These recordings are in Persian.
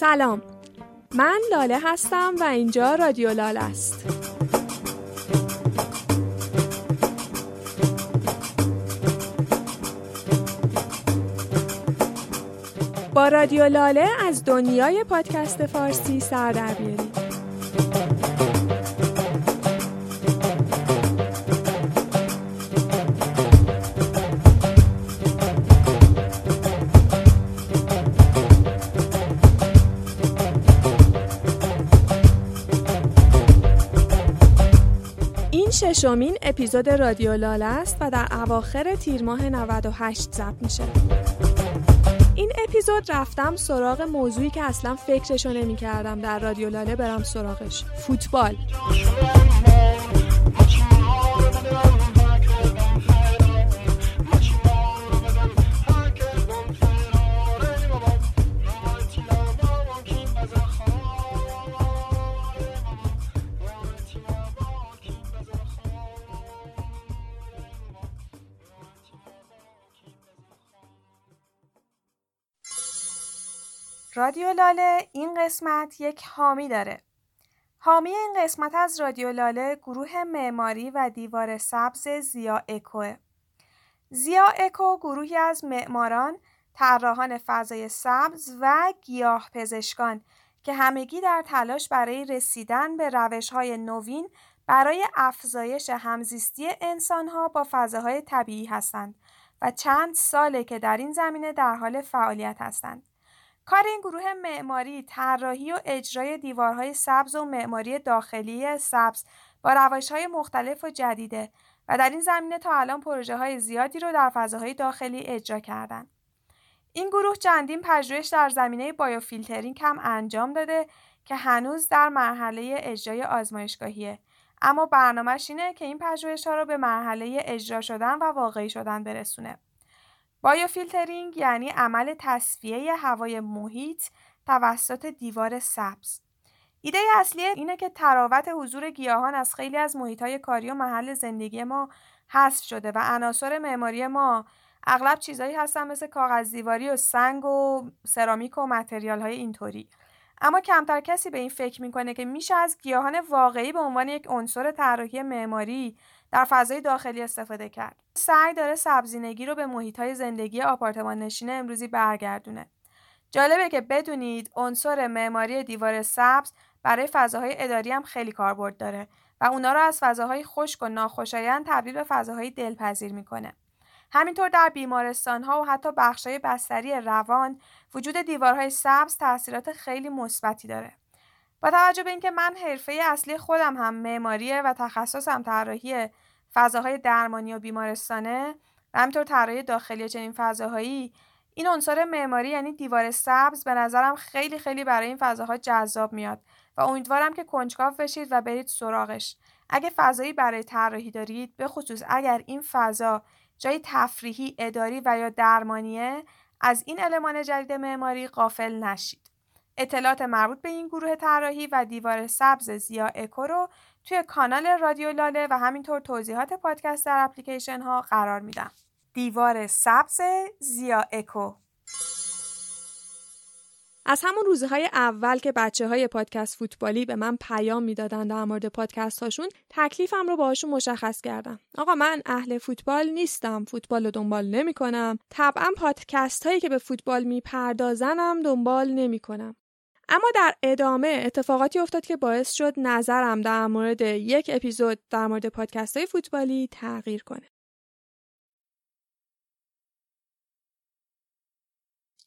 سلام. من لاله هستم و اینجا رادیو لاله است. با رادیو لاله از دنیای پادکست فارسی سر در بیارید. ششمین اپیزود رادیو لاله است و در اواخر تیر ماه 98 ضبط میشه. این اپیزود رفتم سراغ موضوعی که اصلا فکرشو نمی کردم در رادیو لاله برم سراغش فوتبال رادیو لاله این قسمت یک حامی داره. حامی این قسمت از رادیو لاله گروه معماری و دیوار سبز زیا اکوه. زیا اکو گروهی از معماران، طراحان فضای سبز و گیاه پزشکان که همگی در تلاش برای رسیدن به روش‌های نوین برای افزایش همزیستی انسانها با فضاهای طبیعی هستند و چند ساله که در این زمینه در حال فعالیت هستند. کار این گروه معماری طراحی و اجرای دیوارهای سبز و معماری داخلی سبز با روشهای مختلف و جدیده و در این زمینه تا الان پروژه های زیادی رو در فضاهای داخلی اجرا کردند. این گروه چندین پژوهش در زمینه بایوفیلترینگ هم انجام داده که هنوز در مرحله اجرای آزمایشگاهیه اما برنامهش اینه که این پژوهش ها رو به مرحله اجرا شدن و واقعی شدن برسونه. بایوفیلترینگ یعنی عمل تصفیه هوای محیط توسط دیوار سبز. ایده اصلی اینه که تراوت حضور گیاهان از خیلی از محیطهای کاری و محل زندگی ما حذف شده و عناصر معماری ما اغلب چیزایی هستن مثل کاغذ دیواری و سنگ و سرامیک و متریال های اینطوری. اما کمتر کسی به این فکر می‌کنه که میشه از گیاهان واقعی به عنوان یک عنصر طراحی معماری در فضای داخلی استفاده کرد. سعی داره سبزینگی رو به محیطهای زندگی آپارتمان نشین امروزی برگردونه. جالبه که بدونید عنصر معماری دیوار سبز برای فضاهای اداری هم خیلی کاربرد داره و اونا رو از فضاهای خشک و ناخوشایند تبدیل به فضاهای دلپذیر می‌کنه. همینطور در بیمارستان ها و حتی بخشای بستری روان وجود دیوارهای سبز تاثیرات خیلی مثبتی داره. با توجه به اینکه من حرفه اصلی خودم هم معماریه و تخصصم طراحی فضاهای درمانی و بیمارستانه و همینطور طراحی داخلی چنین فضاهایی این عنصر معماری یعنی دیوار سبز به نظرم خیلی خیلی برای این فضاها جذاب میاد و امیدوارم که کنجکاو بشید و برید سراغش. اگه فضایی برای طراحی دارید به خصوص اگر این فضا جای تفریحی اداری و یا درمانیه از این المان جدید معماری قافل نشید. اطلاعات مربوط به این گروه طراحی و دیوار سبز زیا اکو رو توی کانال رادیو لاله و همینطور توضیحات پادکست در اپلیکیشن ها قرار میدم. دیوار سبز زیا اکو. از همون روزهای اول که بچه های پادکست فوتبالی به من پیام می‌دادن در مورد پادکست هاشون تکلیفم رو باهاشون مشخص کردم. آقا من اهل فوتبال نیستم فوتبال رو دنبال نمی کنم طبعا پادکست هایی که به فوتبال میپردازنم دنبال نمی کنم اما در ادامه اتفاقاتی افتاد که باعث شد نظرم در مورد یک اپیزود در مورد پادکست های فوتبالی تغییر کنه.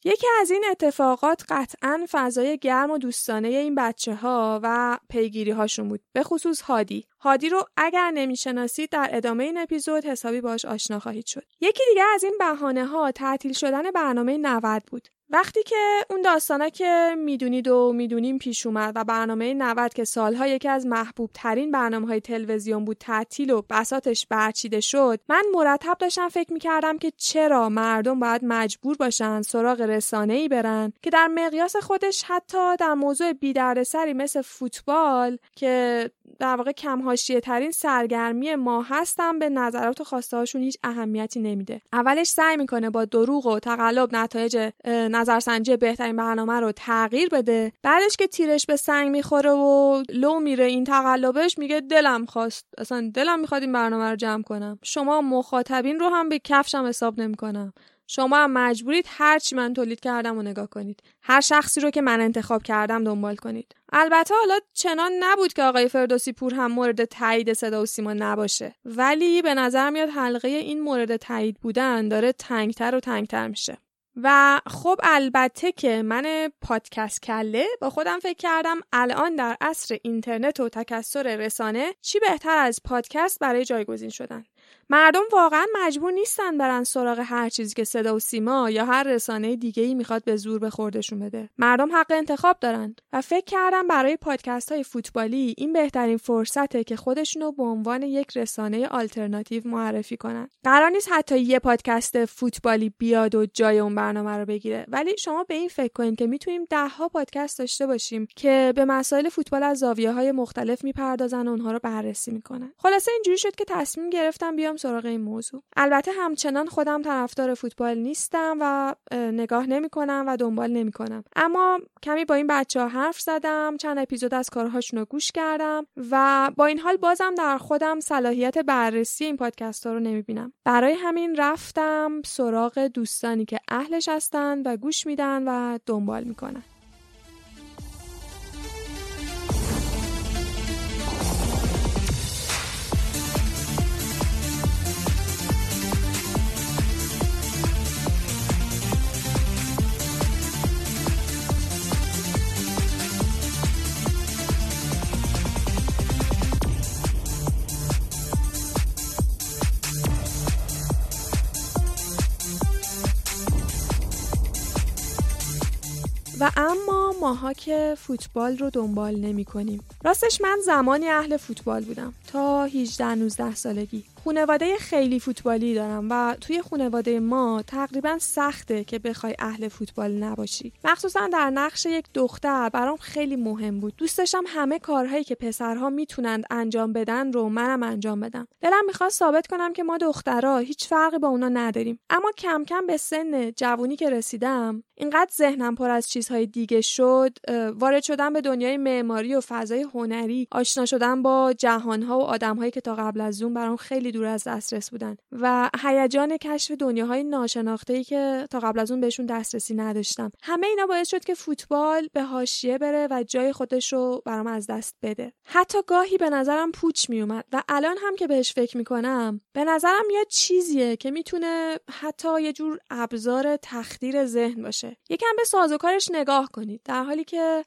یکی از این اتفاقات قطعا فضای گرم و دوستانه این بچه ها و پیگیری هاشون بود. به خصوص هادی. هادی رو اگر نمی‌شناسید در ادامه این اپیزود حسابی باش آشنا خواهید شد. یکی دیگه از این بهانه ها تعطیل شدن برنامه 90 بود. وقتی که اون داستانا که می‌دونید و می‌دونیم پیش اومد و برنامه 90 که سالها یکی از محبوب ترین برنامه های تلویزیون بود تعطیل و بساتش برچیده شد من مرتب داشتم فکر می‌کردم که چرا مردم باید مجبور باشن سراغ رسانه ای برن که در مقیاس خودش حتی در موضوع بیدردسری مثل فوتبال که در واقع کم ترین سرگرمی ما هستن به نظرات و خواسته هاشون هیچ اهمیتی نمیده. اولش سعی می‌کنه با دروغ و تقلب نتایج نظرسنجی بهترین برنامه رو تغییر بده. بعدش که تیرش به سنگ می‌خوره و لو میره این تقلبش میگه دلم خواست. اصلا دلم می‌خواد این برنامه رو جمع کنم. شما مخاطبین رو هم به کفشم حساب نمی‌کنم. شما هم مجبورید هر چی من تولید کردم و نگاه کنید. هر شخصی رو که من انتخاب کردم دنبال کنید. البته حالا چنان نبود که آقای فردوسی پور هم مورد تایید صدا و سیما نباشه. ولی به نظر میاد حلقه این مورد تایید بودن داره تنگتر و تنگتر میشه. و خب البته که من پادکست کله با خودم فکر کردم الان در عصر اینترنت و تکسر رسانه چی بهتر از پادکست برای جایگزین شدن. مردم واقعا مجبور نیستن برن سراغ هر چیزی که صدا و سیما یا هر رسانه دیگه ای می‌خواد به زور به خوردشون بده. مردم حق انتخاب دارند و فکر کردم برای پادکست های فوتبالی این بهترین فرصته که خودشونو به عنوان یک رسانه آلترناتیو معرفی کنن. قرار نیست حتی یه پادکست فوتبالی بیاد و جای اون برنامه رو بگیره. ولی شما به این فکر کنید که می‌تونیم دهها پادکست داشته باشیم که به مسائل فوتبال از زاویه های مختلف می‌پردازن و اونها رو بررسی می‌کنن. خلاصه اینجوری شد که تصمیم گرفتم بیام سراغ این موضوع. البته همچنان خودم طرفدار فوتبال نیستم و نگاه نمی کنم و دنبال نمی کنم اما کمی با این بچه ها حرف زدم چند اپیزود از کارهاشون رو گوش کردم و با این حال بازم در خودم صلاحیت بررسی این پادکست ها رو نمی بینم برای همین رفتم سراغ دوستانی که اهلش هستن و گوش میدن و دنبال می‌کنن. ماها که فوتبال رو دنبال نمی کنیم. راستش من زمانی اهل فوتبال بودم تا 18 19 سالگی خونواده خیلی فوتبالی دارم و توی خونواده ما تقریبا سخته که بخوای اهل فوتبال نباشی. مخصوصا در نقش یک دختر برام خیلی مهم بود. دوست داشتم همه کارهایی که پسرها می‌تونند انجام بدن رو منم انجام بدم. دلم می‌خواست ثابت کنم که ما دخترها هیچ فرقی با اونا نداریم. اما کم کم به سن جوونی که رسیدم اینقدر ذهنم پر از چیزهای دیگه شد وارد شدن به دنیای معماری و فضای هنری. آشنا شدن با جهانها و آدمهایی که تا قبل از اون برام خیلی دور از دسترس بودن. و هیجان کشف دنیاهای ناشناخته ای که تا قبل از اون بهشون دسترسی نداشتم. همه اینا باعث شد که فوتبال به حاشیه بره و جای خودش رو برام از دست بده. حتی گاهی به نظرم پوچ میومد و الان هم که بهش فکر می‌کنم به نظرم یه چیزیه که می‌تونه حتی یه جور ابزار تخدیر ذهن باشه. یکم به سازوکارش نگاه کنید. در حالی که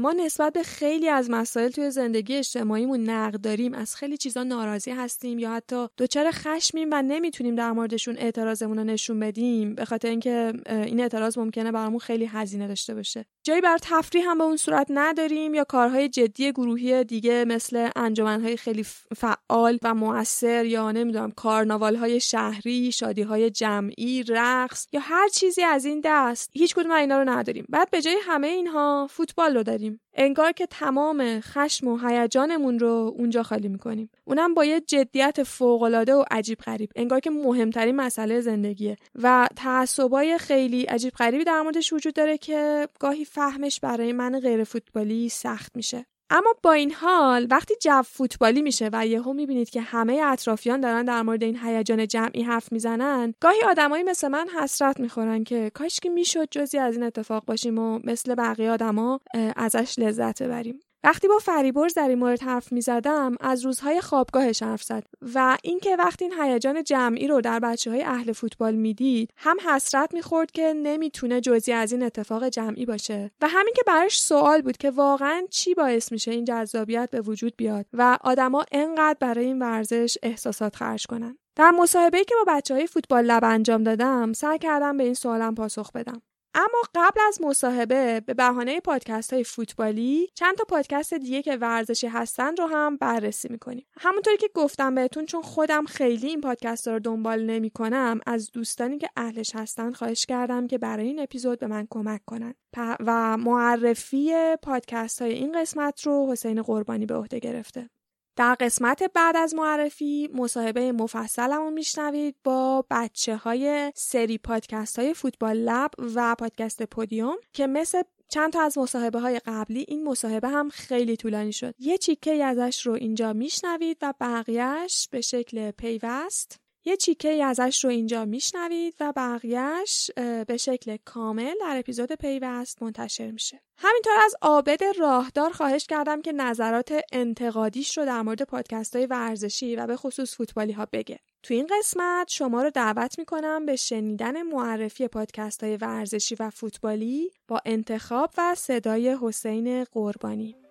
ما نسبت به خیلی از مسائل توی زندگی اجتماعیمون نقد داریم از خیلی چیزا ناراضی هستیم یا حتی دچار خشمیم و نمی‌تونیم در موردشون اعتراضمون رو نشون بدیم. به خاطر اینکه این اعتراض ممکنه برامون خیلی هزینه داشته باشه. جایی بر تفریح هم به اون صورت نداریم یا کارهای جدی گروهی دیگه مثل انجمنهای خیلی فعال و موثر یا نمی‌دونم کارناوال شهری شادی جمعی رقص یا هر چیزی از این دست. هیچ کدوم اینا رو نداریم. بعد به جای همه اینها فوتبال رو داریم. انگار که تمام خشم و هیجانمون رو اونجا خالی می‌کنیم. اونم با یه جدیت فوقالعاده و عجیب غریب. انگار که مهمترین مسئله زندگیه. و تعصبای خیلی عجیب غریبی در موردش وجود داره که گاهی فهمش برای من غیر فوتبالی سخت میشه. اما با این حال وقتی جو فوتبالی میشه و یهو می‌بینید که همه اطرافیان دارن در مورد این هیجان جمعی حرف می‌زنن گاهی آدمایی مثل من حسرت می‌خورن که کاش که می‌شد جزی از این اتفاق باشیم و مثل بقیه آدما ازش لذت ببریم. وقتی با فریبرز در این مورد حرف می زدم از روزهای خوابگاهش حرف زد و اینکه وقتی این هیجان جمعی رو در بچه های اهل فوتبال می‌دید هم حسرت می‌خورد که نمی‌تونه جزی از این اتفاق جمعی باشه و همین که براش سوال بود که واقعا چی باعث میشه این جذابیت به وجود بیاد و آدما انقدر برای این ورزش احساسات خرج کنن. در مصاحبه‌ای که با بچه های فوتبال لب انجام دادم سعی کردم به این سوالم پاسخ بدم. اما قبل از مصاحبه به بهانه پادکست های فوتبالی چند تا پادکست دیگه که ورزشی هستن رو هم بررسی می‌کنیم. همونطوری که گفتم بهتون چون خودم خیلی این پادکست رو دنبال نمی‌کنم از دوستانی که اهلش هستن خواهش کردم که برای این اپیزود به من کمک کنن. و معرفی پادکست های این قسمت رو حسین قربانی به عهده گرفته. در قسمت بعد از معرفی مصاحبه مفصلمو میشنوید با بچه های سری پادکست های فوتبال لب و پادکست پودیوم که مثل چند تا از مصاحبه های قبلی این مصاحبه هم خیلی طولانی شد. یه چیکه ازش رو اینجا میشنوید و بقیهش به شکل پیوست. یه چیکه ازش رو اینجا میشنوید و بقیهش به شکل کامل در اپیزود پیوست منتشر میشه. همینطور از عابد راهدار خواهش کردم که نظرات انتقادیش رو در مورد پادکست های ورزشی و به خصوص فوتبالی ها بگه. تو این قسمت شما رو دعوت می‌کنم به شنیدن معرفی پادکست های ورزشی و فوتبالی با انتخاب و صدای حسین قربانی.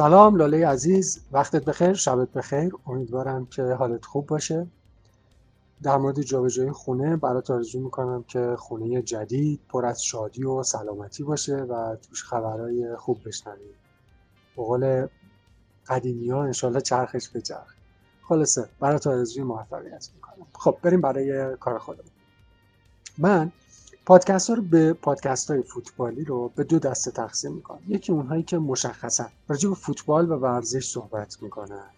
سلام لاله عزیز وقتت بخیر شبت بخیر. امیدوارم که حالت خوب باشه. در مورد جابجایی خونه برات آرزو می‌کنم که خونه جدید پر از شادی و سلامتی باشه و توش خبرهای خوب بشنوی. به قول قدیمی ها انشالله چرخش به چرخ. خلاصه برات آرزوی موفقیت می‌کنم. خب بریم برای کار خودمون. من پادکست ها رو به پادکست های فوتبالی رو به دو دسته تقسیم می‌کنم. یکی اونهایی که مشخصا راجع به فوتبال و ورزش صحبت می‌کنن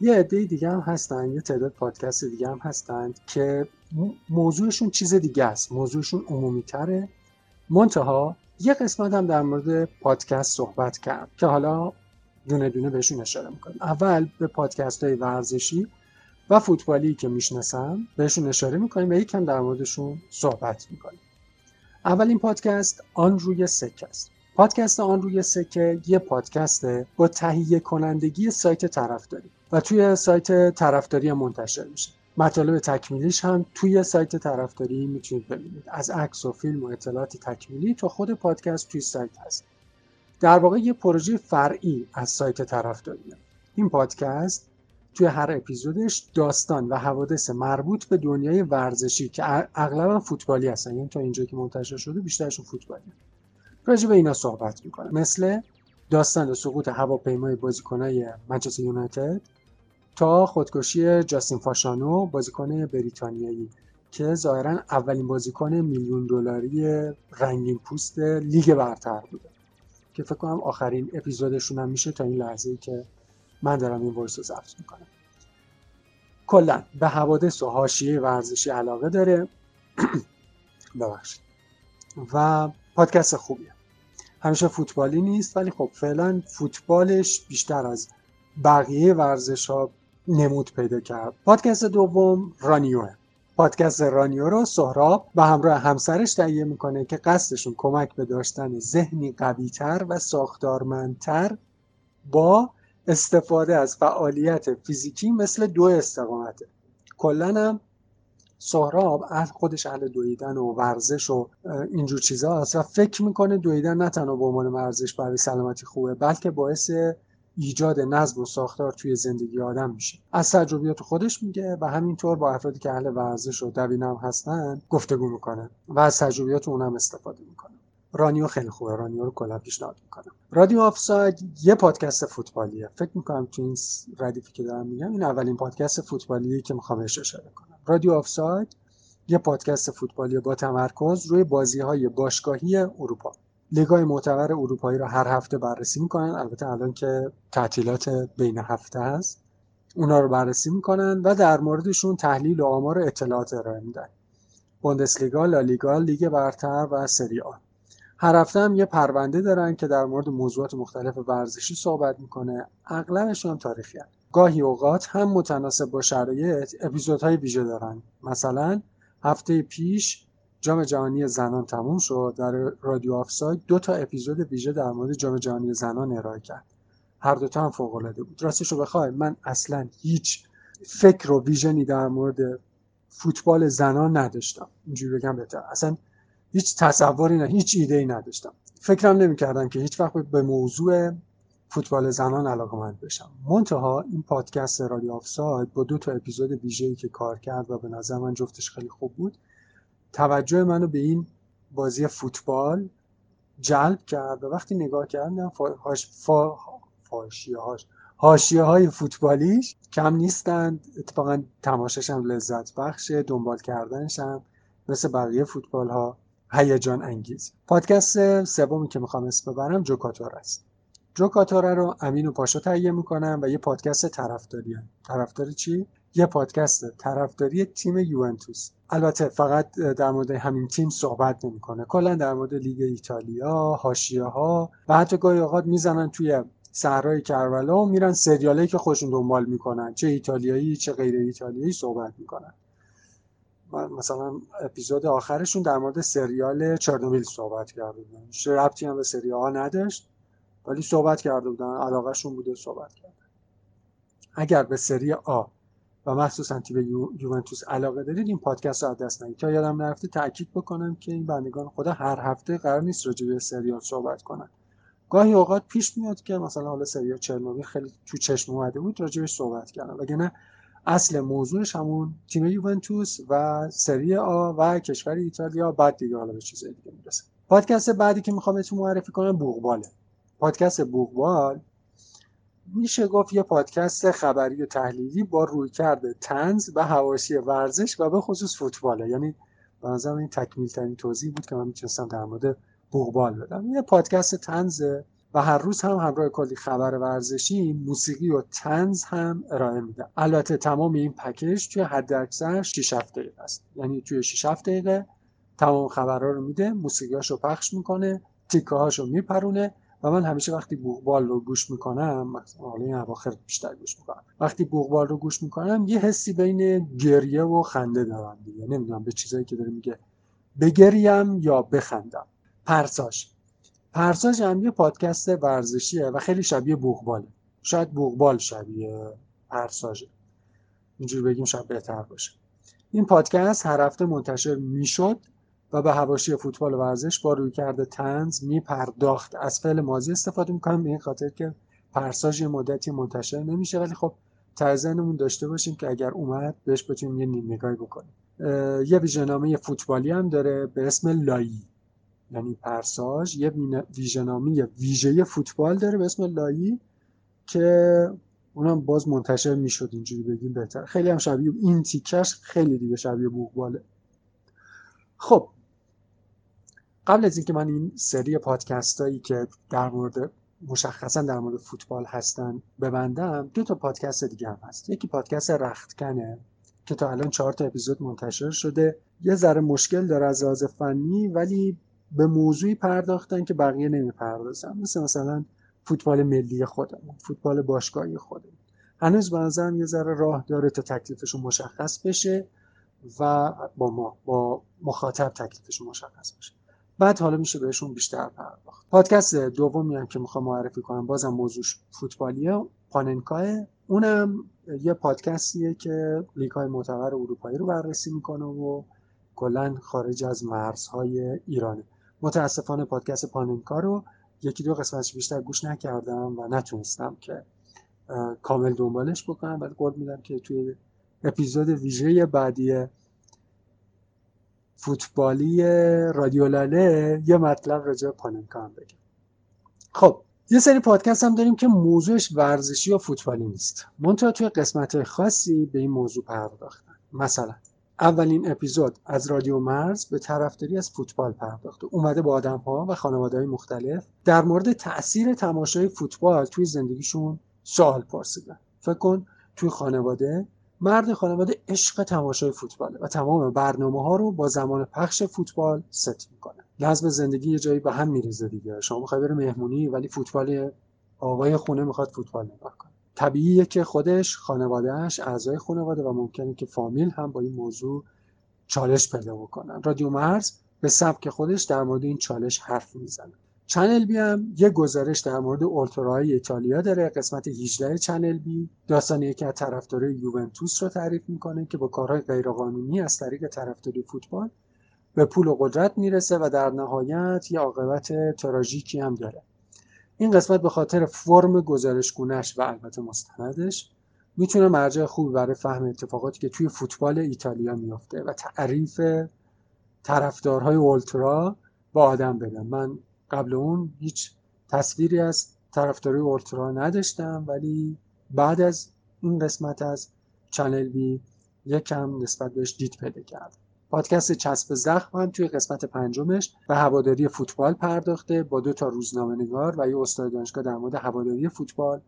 یه عده دیگه هم هستن یه تعداد پادکست دیگه هم هستند که موضوعشون چیز دیگه است. موضوعشون عمومی تره منتها یه قسمت هم در مورد پادکست صحبت کرد که حالا دونه دونه بهشون اشاره می‌کنم. اول به پادکست های ورزشی. و فوتبالی که می‌شناسم بهشون اشاره می‌کنیم و یکم در موردشون صحبت می‌کنیم. اولین پادکست آن روی سکه است. پادکست آن روی سکه یه پادکسته با تهیه کنندگی سایت طرفداری و توی سایت طرفداری منتشر میشه. مطالب تکمیلیش هم توی سایت طرفداری می‌تونید ببینید. از عکس و فیلم و اطلاعات تکمیلی تا خود پادکست توی سایت هست. در واقع یه پروژه فرعی از سایت طرفداریه. این پادکست توی هر اپیزودش داستان و حوادث مربوط به دنیای ورزشی که اغلبا فوتبالی هستن. یعنی تا اینجا که منتشر شده بیشترشون فوتبالی. راجع به اینا صحبت می‌کنه مثل داستان سقوط هواپیمای بازیکنای منچستر یونایتد تا خودکشی جاستین فاشانو بازیکن بریتانیایی که ظاهرا اولین بازیکن میلیون دلاری رنگین پوست لیگ برتر بوده. که فکر کنم آخرین اپیزودشون هم میشه تا این لحظه ای که من دارم این voice رو ضبط می‌کنم. کلا به حوادث و حاشیه ورزشی علاقه داره. ببخشید. و پادکست خوبیه. همیشه فوتبالی نیست ولی خب فعلا فوتبالش بیشتر از بقیه ورزش ها نمود پیدا کرد. پادکست دوم رانیوه. پادکست رانیو رو سهراب به همراه همسرش تهیه می‌کنه که قصدشون کمک به داشتن ذهنی قویتر و ساختارمندتر با استفاده از فعالیت فیزیکی مثل دو استقامته. کلا هم سهراب خودش اهل دویدن و ورزش و اینجور چیزا هست. و فکر می‌کنه دویدن نه تنها به عنوان ورزش برای سلامتی خوبه بلکه باعث ایجاد نظم و ساختار توی زندگی آدم میشه. از تجربیات خودش میگه و همینطور با افرادی که اهل ورزش و دویدنم هستن گفتگو می‌کنه و از تجربیات اونم استفاده می‌کنه. رانیو خیلی خوبه. رانیو رو کلا پیشنهاد می‌کنم. رادیو آفساید یه پادکست فوتبالیه. فکر می‌کنم تو این ردیفی که دارم میگم این اولین پادکست فوتبالیه که می‌خوام اشاره کنم. رادیو آفساید یه پادکست فوتبالی با تمرکز روی بازی های باشگاهی اروپا. لیگای معتبر اروپایی رو هر هفته بررسی می‌کنن. البته الان که تعطیلات بین هفته هست. اونا رو بررسی می‌کنن و در موردشون تحلیل و آمار اطلاعات ارائه میدن. بوندسلیگا، لالیگا، لیگ برتر و سری آ. هر هفته هم یه پرونده دارن که در مورد موضوعات مختلف ورزشی صحبت می‌کنه. اغلبشون هم تاریخی هن. گاهی اوقات هم متناسب با شرایط اپیزودهای ویژه دارن. مثلا هفته پیش جام جهانی زنان تموم شد. در رادیو آفساید دو تا اپیزود ویژه در مورد جام جهانی زنان ارائه کرد. هر دو تا هم فوق العاده بود. راستش رو بخوای من اصلا هیچ فکر و ویژنی در مورد فوتبال زنان نداشتم. اینجوری بگم بهتر. اصلا هیچ تصوری نه هیچ ایده ای نداشتم. فکرم نمی‌کردم که هیچ وقت به موضوع فوتبال زنان علاقمند بشم. منتها این پادکست رادیو آفساید با دو تا اپیزود ویژه‌ای که کار کرد و به نظر من جفتش خیلی خوب بود توجه منو به این بازی فوتبال جلب کرد و وقتی نگاه کردم فاش فا هاش حاشیه های فوتبالیش کم نیستند. اتفاقا تماشاش هم لذت بخشه دنبال کردنش هم مثل بقیه فوتبال ها هیجان انگیز. پادکست سومی که می‌خوام اسم ببرم جوکاتور است. جوکاتوره رو امین و پاشا تهیه می‌کنم و یه پادکست طرفداری هم. طرفداری چی؟ یه پادکست طرفداری تیم یوونتوس. البته فقط در مورد همین تیم صحبت نمی‌کنه. کلا در مورد لیگ ایتالیا حاشیه ها و حتی گاهی اوقات می‌زنن توی صحرای کربلا و میرن سریالی که خودشون دنبال می‌کنن. چه ایتالیایی چه غیر ایتالیایی صحبت می‌کنن. مثلا اپیزود آخرشون در مورد سریال چرنوبیل صحبت کرده بودن. ربطی هم به سریال نداشت ولی صحبت کرده بودن علاقهشون بوده صحبت کردن اگر به سری آ و مخصوصا تیم یو، یوونتوس علاقه دارید این پادکست رو از دست ندید. تا یادم نرفته تاکید بکنم که این بندگان خدا هر هفته قرار نیست راجع به سریال صحبت کنن. گاهی اوقات پیش میاد که مثلا حالا سریال چرنوبیل خیلی تو چشم اومده بود راجبش صحبت کردم وگرنه اصل موضوعش همون تیم یوونتوس و سری آ و کشور ایتالیا. بعد دیگه حالا به چیزای دیگه می‌رسه پادکست بعدی که می‌خوام بهتون معرفی کنم بوغباله. پادکست بوغبال میشه گفت یه پادکست خبری و تحلیلی با رویکرد تنز و حواشی ورزش و به خصوص فوتباله. یعنی به این تکمیل ترین توضیح بود که من می‌تونستم در مورد بوغبال بدم. یه پادکست تنز و هر روز هم همراه کلی خبر ورزشی موسیقی و تنز هم ارائه میده. البته تمام این پکیج توی حد اکثر 6 دقیقه است. یعنی توی 6 دقیقه تمام خبرها رو میده موسیقیاشو پخش می‌کنه تیکه هاشو میپرونه و من همیشه وقتی بوغبال رو گوش می‌کنم حالا این اواخر بیشتر گوش می‌کنم وقتی بوغبال رو گوش می‌کنم یه حسی بین گریه و خنده دارم دیگه. نمی‌دونم به چیزایی که داره میگه بگریم یا بخندم. پرساش. پرساش هم یه پادکست ورزشیه و خیلی شبیه بوغباله. شاید بوغبال شبیه پرساژه اینجوری بگیم شاید بهتر باشه. این پادکست هر هفته منتشر می‌شد و به هواشی فوتبال و ورزش با روی کرده تنز می پرداخت از فعل ماضی استفاده می‌کنم به این خاطر که پرساژ یه مدتی منتشر نمیشه. ولی خب ترزنمون داشته باشیم که اگر اومد بهش بتونیم یه نیم نگاهی بکنیم. یه ویژنامه فوتبالی هم داره به اسم لایی. یعنی پرساژ یه ویژنامه ویژه فوتبال داره به اسم لایی که اونم باز منتشر می‌شد اینجوری بگیم بهتر. خیلی هم شبیه این تیکش خیلی دیگه شبیه بوقباله خب قبل از اینکه من این سری پادکست هایی که در مورد مشخصا در مورد فوتبال هستن ببندم دو تا پادکست دیگه هم هست. یکی پادکست رختکنه که تا الان چهار تا اپیزود منتشر شده. یه ذره مشکل داره از لحاظ فنی ولی به موضوعی پرداختن که بقیه نمی‌پردازن. مثل مثلا فوتبال ملی خودمون فوتبال باشگاهی خودمون. هنوز به نظرم یه ذره راه داره تا تکلیفشون مشخص بشه و با ما با مخاطب تکلیفشون مشخص بشه. بعد حالا میشه بهشون بیشتر پرداخت. پادکست دومی هم که می‌خوام معرفی کنم بازم موضوعش فوتبالیه. پاننکاه اونم یه پادکستیه که لیگ های معتبر اروپایی رو بررسی می‌کنه و کلا خارج از مرزهای ایرانه. متاسفانه پادکست پاننکا رو یکی دو قسمتش بیشتر گوش نکردم و نتونستم که کامل دنبالش بکنم. ولی قول میدم که توی اپیزود ویژه بعدی فوتبالی رادیو لاله یه مطلب راجع به پاننکا هم بگم. خب یه سری پادکست هم داریم که موضوعش ورزشی یا فوتبالی نیست. منتها توی قسمت خاصی به این موضوع پرداختن. مثلا اولین اپیزود از رادیو مرز به طرفداری از فوتبال پرداخته. اومده با آدم ها و خانواده های مختلف در مورد تاثیر تماشای فوتبال توی زندگیشون سوال پرسیدن. فکر کن توی خانواده مرد خانواده عشق تماشای فوتباله و تمام برنامه ها رو با زمان پخش فوتبال ست می‌کنه. نظم زندگی یه جایی به هم میریزه دیگه. شما می‌خوای بره مهمونی ولی فوتبال آقای خونه می‌خواد فوتبال نگاه کنه. طبیعیه که خودش خانوادهش اعضای خانواده و ممکنه که فامیل هم با این موضوع چالش پیدا بکنن. رادیو مرز به سبک خودش در مورد این چالش حرف می‌زنه. چنل بی هم یه گزارش در مورد اولتراهای ایتالیا داره قسمت 18 چنل بی. داستان یکی از طرفدارای یوونتوس رو تعریف می‌کنه که با کارهای غیرقانونی از طریق طرفداری فوتبال به پول و قدرت می‌رسه و در نهایت یه عاقبت تراژیکی هم داره. این قسمت به خاطر فرم گزارشگونش و البته مستندش می‌تونه مرجع خوبی برای فهم اتفاقاتی که توی فوتبال ایتالیا میافته و تعریف طرفدارهای اولترا با آدم بدم. من قبل اون هیچ تصویری از طرفداری اولترا نداشتم ولی بعد از این قسمت از چنل بی یکم نسبت بهش دید پیدا کردم پادکست چسب زخم هم توی قسمت پنجمش به هواداری فوتبال پرداخته با دو تا روزنامه نگار و یه استاد دانشگاه در مورد هواداری فوتبال.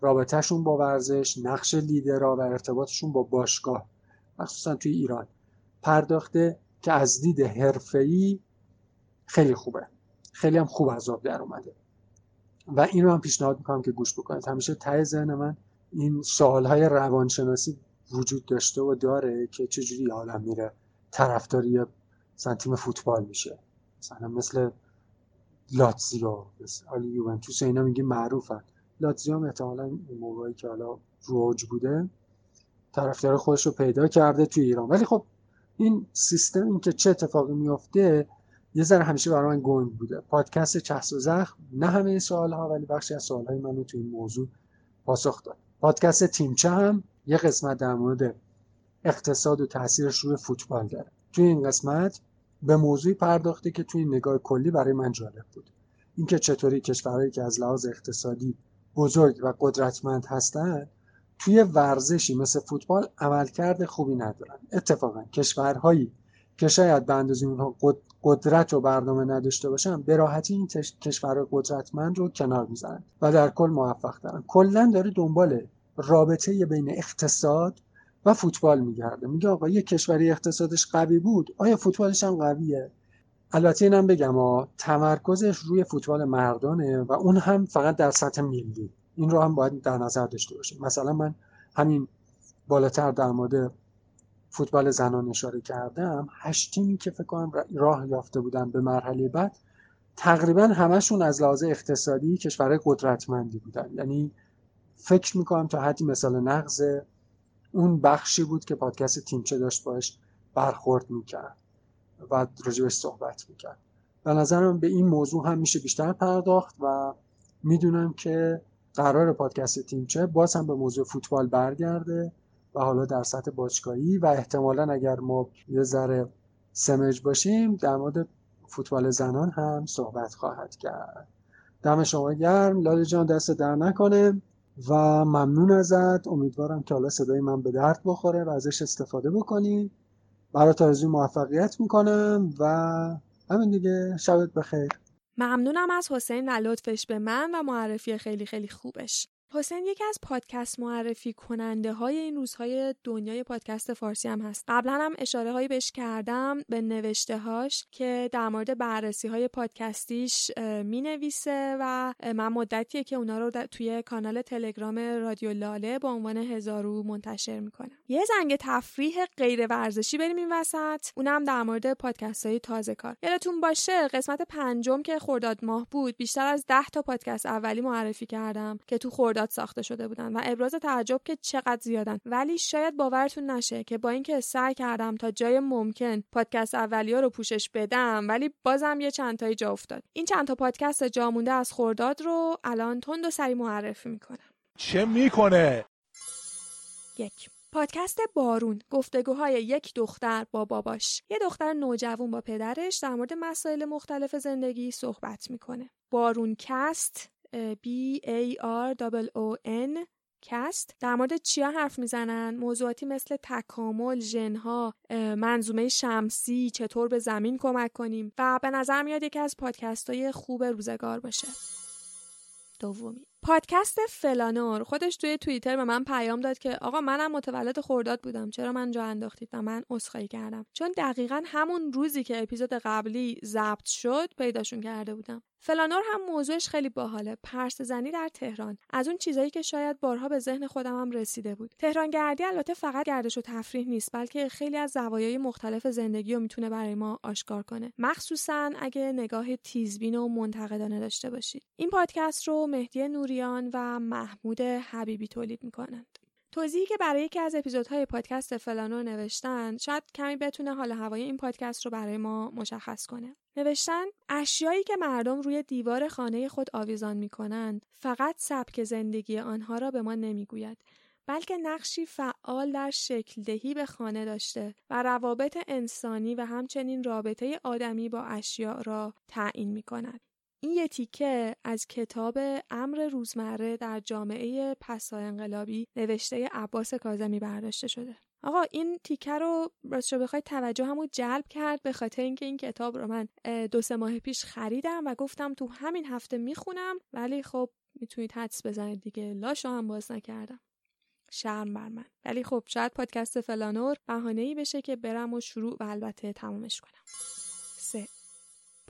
رابطهشون با ورزش نقش لیدرها و ارتباطشون با باشگاه مخصوصا توی ایران پرداخته که از دید حرفه‌ای خیلی خوبه. خیلی هم خوب از آب در اومده. و این رو هم پیشنهاد می‌کنم که گوش بکنید. همیشه ته ذهن من این سوالهای روانشناسی وجود داشته و داره که چجوری آدم میره طرفداری مثلا تیم فوتبال میشه. مثلا مثل لاتزیو مثل یوونتوس اینا میگه معروفن. لاتزیو هم احتمالا موقعی که حالا روج بوده طرفدار خودش رو پیدا کرده توی ایران. ولی خب این سیستم این که چه اتفاقی میفته یه ذره همیشه برای من گنگ بوده. پادکست چسب و زخم نه همه این سوال ها ولی بخشی از سوال های من توی این موضوع پاسخ داد. پادکست تیمچه هم یه قسمت در مورد اقتصاد و تاثیرش روی فوتبال داره. توی این قسمت به موضوعی پرداخته که توی نگاه کلی برای من جالب بود. اینکه چطوری کشورهایی که از لحاظ اقتصادی بزرگ و قدرتمند هستند توی ورزشی مثل فوتبال عملکرد خوبی ندارن. اتفاقا کشورهایی که شاید به اندازه اونها قدرت و برنامه نداشته باشن به راحتی این کشور قدرتمند رو کنار می‌زنن و در کل موفق دارن. کلا داره دنبال رابطه بین اقتصاد و فوتبال میگرده. میگه آقا یه کشوری اقتصادش قوی بود. آیا فوتبالش هم قویه؟ البته اینم بگم آ تمرکزش روی فوتبال مردانه و اون هم فقط در سطح ملی. این رو هم باید در نظر داشته باشیم. مثلا من همین بالاتر در مورد فوتبال زنان اشاره کردم. هشت تیمی که فکر کنم راه یافته بودن به مرحله بعد تقریبا همشون از لحاظ اقتصادی کشورهای قدرتمندی بودن. یعنی فکر می‌کنم تا حدی مثال نقض اون بخشی بود که پادکست تیمچه داشت باش برخورد می‌کرد و راجبش صحبت می‌کرد. به نظرم به این موضوع هم میشه بیشتر پرداخت و می‌دونم که قرار پادکست تیمچه باز هم به موضوع فوتبال برگرده و حالا در سطح باشگاهی و احتمالا اگر ما یه ذره سمج باشیم در مورد فوتبال زنان هم صحبت خواهد کرد. دم شما گرم. لالی جان دست در نکنه. و ممنون ازت. امیدوارم که حالا صدای من به درد بخوره و ازش استفاده بکنی. برات آرزوی موفقیت می‌کنم و همین دیگه. شبت بخیر. ممنونم از حسین و لطفش به من و معرفی خیلی خیلی خوبش. حسین یکی از پادکست معرفی کننده های این روزهای دنیای پادکست فارسی هم هست. قبلا هم اشاره هایی بهش کردم به نوشته هاش که در مورد بررسی های پادکستیش می نویسه و من مدتیه که اونا رو توی کانال تلگرام رادیو لاله با عنوان هزارو منتشر می‌کنم. یه زنگ تفریح غیر ورزشی بریم این وسط. اونم در مورد پادکست های تازه کار. یادتون باشه قسمت پنجم که خرداد ماه بود بیشتر از ده تا پادکست اولی معرفی کردم که تو خرداد ساخته شده بودن و ابراز تعجب که چقدر زیادن. ولی شاید باورتون نشه که با اینکه سعی کردم تا جای ممکن پادکست اولیا رو پوشش بدم ولی بازم یه چند تایی جا افتاد. این چند تا پادکست جا مونده از خورداد رو الان تند و سری معرفی می‌کنم. چه می‌کنه؟ یک. پادکست بارون گفتگوهای یک دختر با باباش. یه دختر نوجوان با پدرش در مورد مسائل مختلف زندگی صحبت می‌کنه. بارون کست B A R O N کست در مورد چیا حرف می‌زنن؟ موضوعاتی مثل تکامل ژنها منظومه شمسی چطور به زمین کمک کنیم؟ و به نظر میاد یکی از پادکست های خوب روزگار باشه. دومی. پادکست فلانور. خودش توی توییتر به من پیام داد که آقا منم متولد خورداد بودم. چرا من جا انداختید و من عذرخواهی کردم؟ چون دقیقا همون روزی که اپیزود قبلی ضبط شد پیداشون کرده بودم. فلانور هم موضوعش خیلی باحاله. پرس زنی در تهران. از اون چیزایی که شاید بارها به ذهن خودم هم رسیده بود. تهران گردی البته فقط گردش و تفریح نیست بلکه خیلی از زوایای مختلف زندگی رو می‌تونه برای ما آشکار کنه. مخصوصا اگه نگاه تیزبین و منتقدانه داشته باشید این پادکست رو مهدی نوریان و محمود حبیبی تولید می‌کنند. توضیحی که برای یکی از اپیزودهای پادکست فلانو نوشتن شاید کمی بتونه حال هوای این پادکست رو برای ما مشخص کنه. نوشتن اشیایی که مردم روی دیوار خانه خود آویزان می کنند فقط سبک زندگی آنها را به ما نمی‌گوید بلکه نقشی فعال در شکل دهی به خانه داشته و روابط انسانی و همچنین رابطه آدمی با اشیاء را تعیین می کند. این یه تیکه از کتاب امر روزمره در جامعه پسا انقلابی نوشته عباس کازمی برداشته شده. آقا این تیکه رو راستش بخوای توجه همو جلب کرد به خاطر اینکه این کتاب رو من دو سه ماه پیش خریدم و گفتم تو همین هفته می‌خونم ولی خب می‌تونید حدس بزنید دیگه. لاشو هم باز نکردم. شرم بر من. ولی خب شاید پادکست فلانور بهانه ای بشه که برم و شروع و البته تمومش کنم.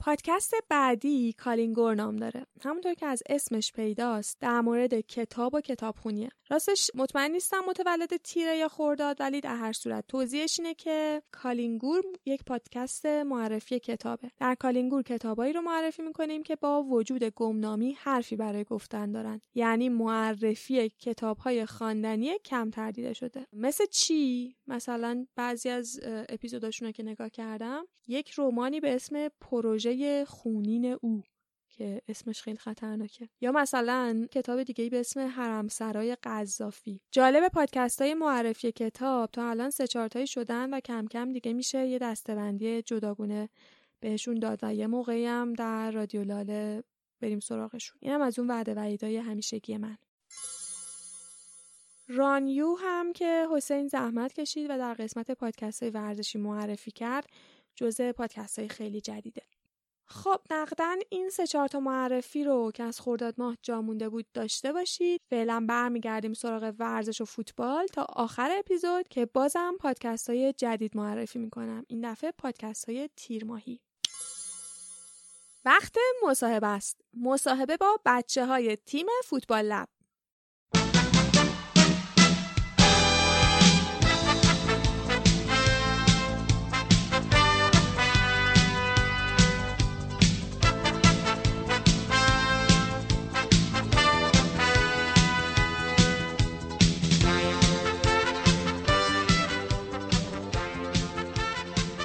پادکست بعدی گالینگور نام داره. همونطور که از اسمش پیداست در مورد کتاب و کتابخونیه. راستش مطمئن نیستم متولد تیر یا خورداد ولی در هر صورت توضیحش اینه که گالینگور یک پادکست معرفی کتابه. در گالینگور کتابایی رو معرفی می‌کنیم که با وجود گمنامی حرفی برای گفتن دارن. یعنی معرفی کتابهای خواندنی کمتر دیده شده. مثل چی؟ مثلا بعضی از اپیزوداشون که نگاه کردم یک رمانی به اسم پروژه خونین او که اسمش خیلی خطرناکه. یا مثلا کتاب دیگه به اسم حرم سرای قذافی. جالب پادکست های معرفی کتاب تا الان سه چارتایی شدن و کم کم دیگه میشه یه دستبندی جداگونه بهشون داد و یه موقعی هم در رادیو لاله بریم سراغشون. اینم از اون وعده وعیدای همیشگی من. رانیو هم که حسین زحمت کشید و در قسمت پادکست های ورزشی معرفی کرد جزء پادکست های خیلی جدیده. خب نقدن این سه چهار تا معرفی رو که از خرداد ماه جا مونده بود داشته باشید. فعلا برمیگردیم سراغ ورزش و فوتبال تا آخر اپیزود که بازم پادکست های جدید معرفی می‌کنم. این دفعه پادکست های تیر ماهی. وقت مصاحبه است. مصاحبه با بچه های تیم فوتبال لب.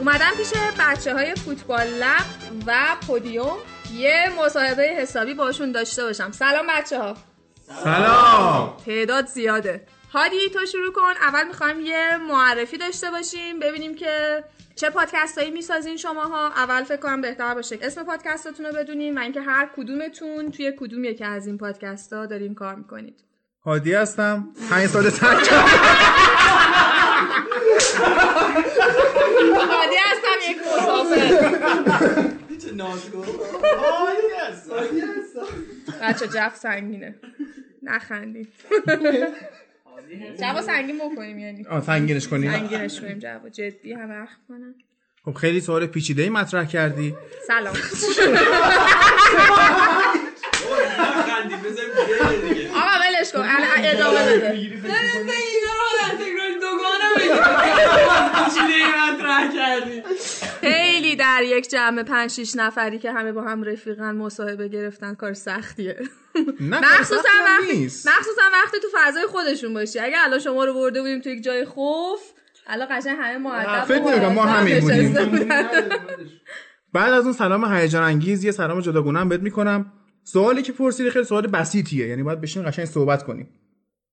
اومدم پیش بچه های فوتبال لب و پودیوم. یه مصاحبه حسابی باشون داشته باشم. سلام بچه ها سلام. تعداد زیاده. هادی تو شروع کن. اول می‌خوایم یه معرفی داشته باشیم ببینیم که چه پادکست هایی می‌سازین شماها. اول فکر کنم بهتر باشه. اسم پادکستتون رو بدونیم و اینکه هر کدومتون توی کدوم یکی از این پادکست ها دارین کار می‌کنید. هادی هستم. پنج سال ترک هادی هستم یک مسافر بچه جف سنگینه. نخندید جوا سنگین بکنیم یعنی. آه سنگینش کنی سنگینش کنیم. جوا جدی همه اخ کنم خب خیلی سوال پیچیده ای مطرح کردی. سلام. آقا ولش کن. الان ادامه بده. خیلی در یک جمع پنج شیش نفری که همه با هم رفیقن مصاحبه گرفتن کار سختیه. مخصوصا وقتی. مخصوصا وقتی تو فضای خودشون باشی. اگه الان شما رو برده بودیم تو یک جای خوف الان قشنگ همه مؤدب فکر ما همین بودیم. بعد از اون سلام هیجان انگیز یه سلام جداگونه هم بهت می‌کنم. سوالی که پرسیدی خیلی سوال بسیطیه یعنی باید بشین قشنگ صحبت کنیم.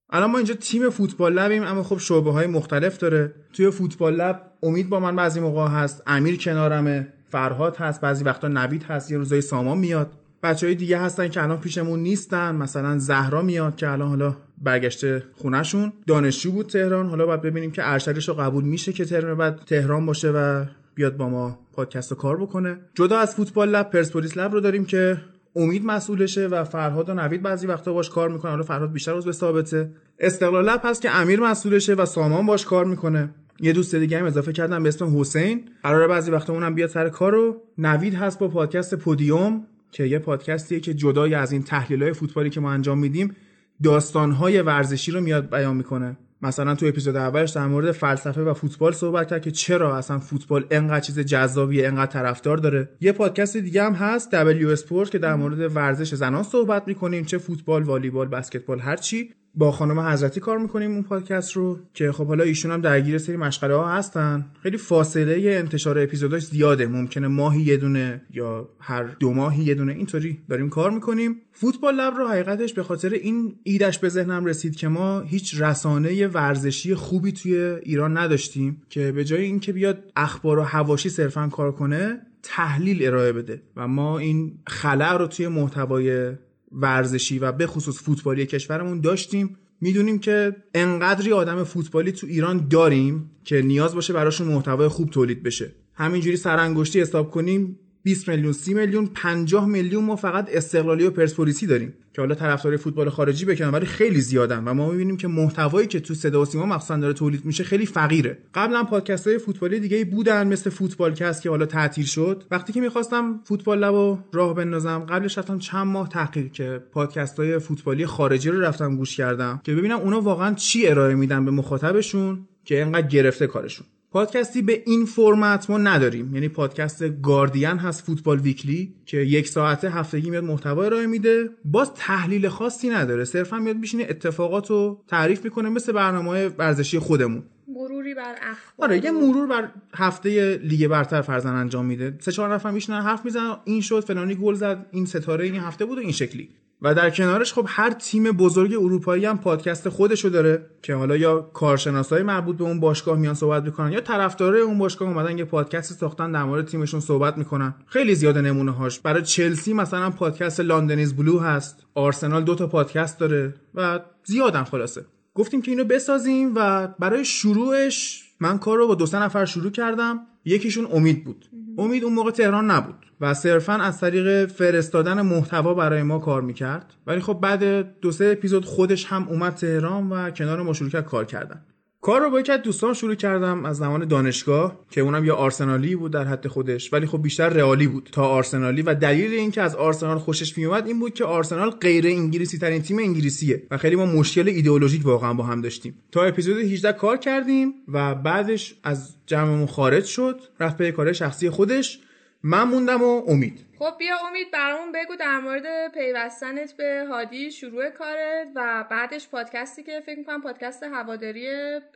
الان ما اینجا تیم فوتبال لبیم اما خب شعبه های مختلف داره. توی فوتبال لب امید با من بعضی موقع هست. امیر کنارمه فرهاد هست بعضی وقتا نوید هست. یه روزای سامان میاد. بچه های دیگه هستن که الان پیشمون نیستن. مثلا زهرا میاد که الان حالا برگشته خونهشون. دانشجو بود تهران. حالا باید ببینیم که ارشدش رو قبول میشه که ترم بعد تهران باشه و بیاد با ما پادکست کار بکنه. جدا از فوتبال لب پرسپولیس لب رو داریم که امید مسئولشه و فرهاد و نوید بعضی وقتا باش کار می‌کنه حالا فرهاد بیشتر عضو ثابته. استقلال لب هست که امیر مسئولشه و سامان باش کار می‌کنه. یه دوست دیگه هم اضافه کردم به اسم حسین. قراره بعضی وقتا اونم بیاد سر کار رو نوید هست با پادکست پودیوم که یه پادکستیه که جدای از این تحلیل‌های فوتبالی که ما انجام میدیم داستان‌های ورزشی رو میاد بیان می‌کنه. مثلا تو اپیزود اولش در مورد فلسفه و فوتبال صحبت کرد که چرا اصلا فوتبال انقدر چیز جذابیه انقدر طرفدار داره. یه پادکست دیگه هم هست دبلیو اسپورت که در مورد ورزش زنان صحبت می‌کنیم چه فوتبال والیبال بسکتبال هر چی با خانم حضرتی کار می‌کنیم اون پادکست رو که خب حالا ایشون هم درگیر سری مشغله ها هستن. خیلی فاصله انتشار اپیزوداش زیاده. ممکنه ماهی یه دونه یا هر دو ماهی یه دونه اینطوری داریم کار می‌کنیم. فوتبال لب رو حقیقتش به خاطر این ایدش به ذهنم رسید که ما هیچ رسانه ورزشی خوبی توی ایران نداشتیم که به جای اینکه بیاد اخبار و حواشی صرفا کار کنه تحلیل ارائه بده. و ما این خلع رو توی محتوای ورزشی و به خصوص فوتبالی کشورمون داشتیم. می‌دونیم که انقدری آدم فوتبالی تو ایران داریم که نیاز باشه براشون محتوای خوب تولید بشه. همینجوری سرانگشتی حساب کنیم 20 میلیون 30 میلیون 50 میلیون ما فقط استقلالی و پرسپولیسی داریم که حالا طرفدار فوتبال خارجی بکنن ولی خیلی زیادن و ما می‌بینیم که محتوایی که تو صدا و سیما مخصوصا داره تولید میشه خیلی فقیره. قبلا پادکست های فوتبالی دیگه بودن مثل فوتبال کست که حالا تعطیل شد. وقتی که می‌خواستم فوتبال لب و راه بندازم قبلش رفتم چند ماه تحقیق که پادکست های فوتبالی خارجی رو رفتم گوش کردم که ببینم اونا واقعا چی ارائه میدن به مخاطبشون که اینقدر گرفته کارشون. پادکستی به این فرمت ما نداریم. یعنی پادکست گاردین هست فوتبال ویکلی که یک ساعته هفتگی میاد محتوا ارائه میده. باز تحلیل خاصی نداره. صرفا میاد میشینه اتفاقات رو تعریف می‌کنه مثل برنامه ورزشی خودمون. مروری بر اخبار. آره یه مرور بر هفته لیگ برتر فرزن انجام میده. سه چهار نفر میشنن حرف می‌زنن. این شد فلانی گل زد. این ستاره این هفته بود و این شکلی. و در کنارش خب هر تیم بزرگ اروپایی هم پادکست خودشو داره که حالا یا کارشناسای مربوط به اون باشگاه میان صحبت می‌کنن یا طرفدارای اون باشگاه اومدن یه پادکست ساختن در مورد تیمشون صحبت می‌کنن. خیلی زیاده نمونه هاش. برای چلسی مثلا پادکست لندنیز بلو هست. آرسنال دو تا پادکست داره و زیادن خلاصه. گفتیم که اینو بسازیم و برای شروعش من کار رو با دو سه نفر شروع کردم. یکیشون امید بود. امید اون موقع تهران نبود. و صرفا از طریق فرستادن محتوا برای ما کار می‌کرد. ولی خب بعد دو سه اپیزود خودش هم اومد تهران و کنار ما شروع کرد کار کردن. کار رو با یکی از دوستان شروع کردم از زمان دانشگاه که اونم یا آرسنالی بود در حد خودش ولی خب بیشتر رئالی بود تا آرسنالی. و دلیل اینکه از آرسنال خوشش میومد این بود که آرسنال غیر انگلیسی ترین تیم انگلیسیه و خیلی ما مشکل ایدئولوژیک واقعا با هم داشتیم. تا اپیزود 18 کار کردیم و بعدش از جمعمون خارج شد رفت به کار شخصی خودش. من موندم و امید. خب بیا امید برامون بگو در مورد پیوستنت به هادی شروع کارت و بعدش پادکستی که فکر می‌کنم پادکست هواداری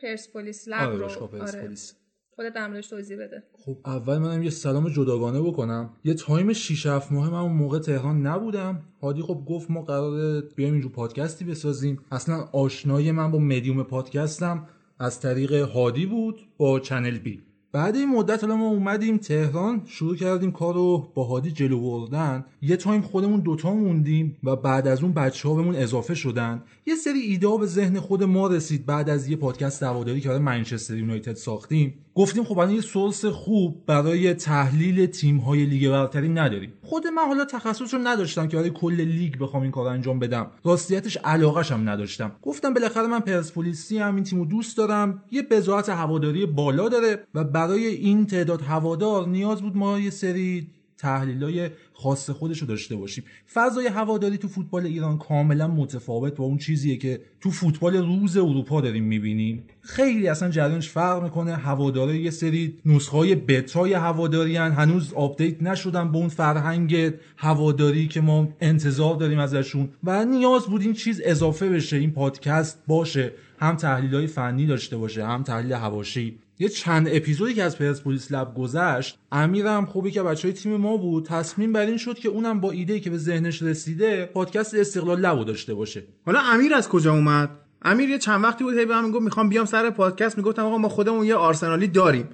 پرسپولیس لب آره رو. باشگاه پرسپولیس. خودت در موردش توضیح بده. خب اول منم یه سلام جداگانه بکنم. یه تایم 6 7 ماه من اون موقع تهران نبودم. هادی خب گفت ما قراره بیایم اینجور پادکستی بسازیم. اصلا آشنایی من با مدیوم پادکستم از طریق هادی بود با چنل بی. بعد این مدت حالا ما اومدیم تهران شروع کردیم کار رو با هادی جلو بردن. یه time خودمون دوتا موندیم و بعد از اون بچه ها بهمون اضافه شدن. یه سری ایده ها به ذهن خود ما رسید بعد از یه پادکست هواداری که برای منچستر یونایتد ساختیم. گفتیم خب الان یه source خوب برای تحلیل تیم های لیگ برتری نداریم. خود من حالا تخصص رو نداشتم که برای کل لیگ بخوام این کار انجام بدم. راستیتش علاقش هم نداشتم. گفتم بالاخره من پرسپولیسی هم این تیمو دوست دارم. یه بضاعت هواداری بالا داره و برای این تعداد هوادار نیاز بود ما یه سری تحلیلای خاص خودش رو داشته باشیم. فضای هواداری تو فوتبال ایران کاملا متفاوت با اون چیزیه که تو فوتبال روز اروپا داریم می‌بینیم. خیلی اصلا جریانش فرق می‌کنه. هواداره یه سری نسخه بتای هواداری هن. هنوز update نشدن به اون فرهنگ هواداری که ما انتظار داریم ازشون. و نیاز بود این چیز اضافه بشه این پادکست باشه. هم تحلیل های فنی داشته باشه هم تحلیل حواشی. یه چند اپیزودی که از پرسپولیس Lab گذشت امیرم خوبی که بچه های تیم ما بود تصمیم بر این شد که اونم با ایده که به ذهنش رسیده پادکست استقلال لبو داشته باشه. حالا امیر از کجا اومد؟ امیر یه چند وقتی بود هی به من می‌گفت می‌خوام بیام سر پادکست. می‌گفتم آقا ما خودمون یه آرسنالی داریم.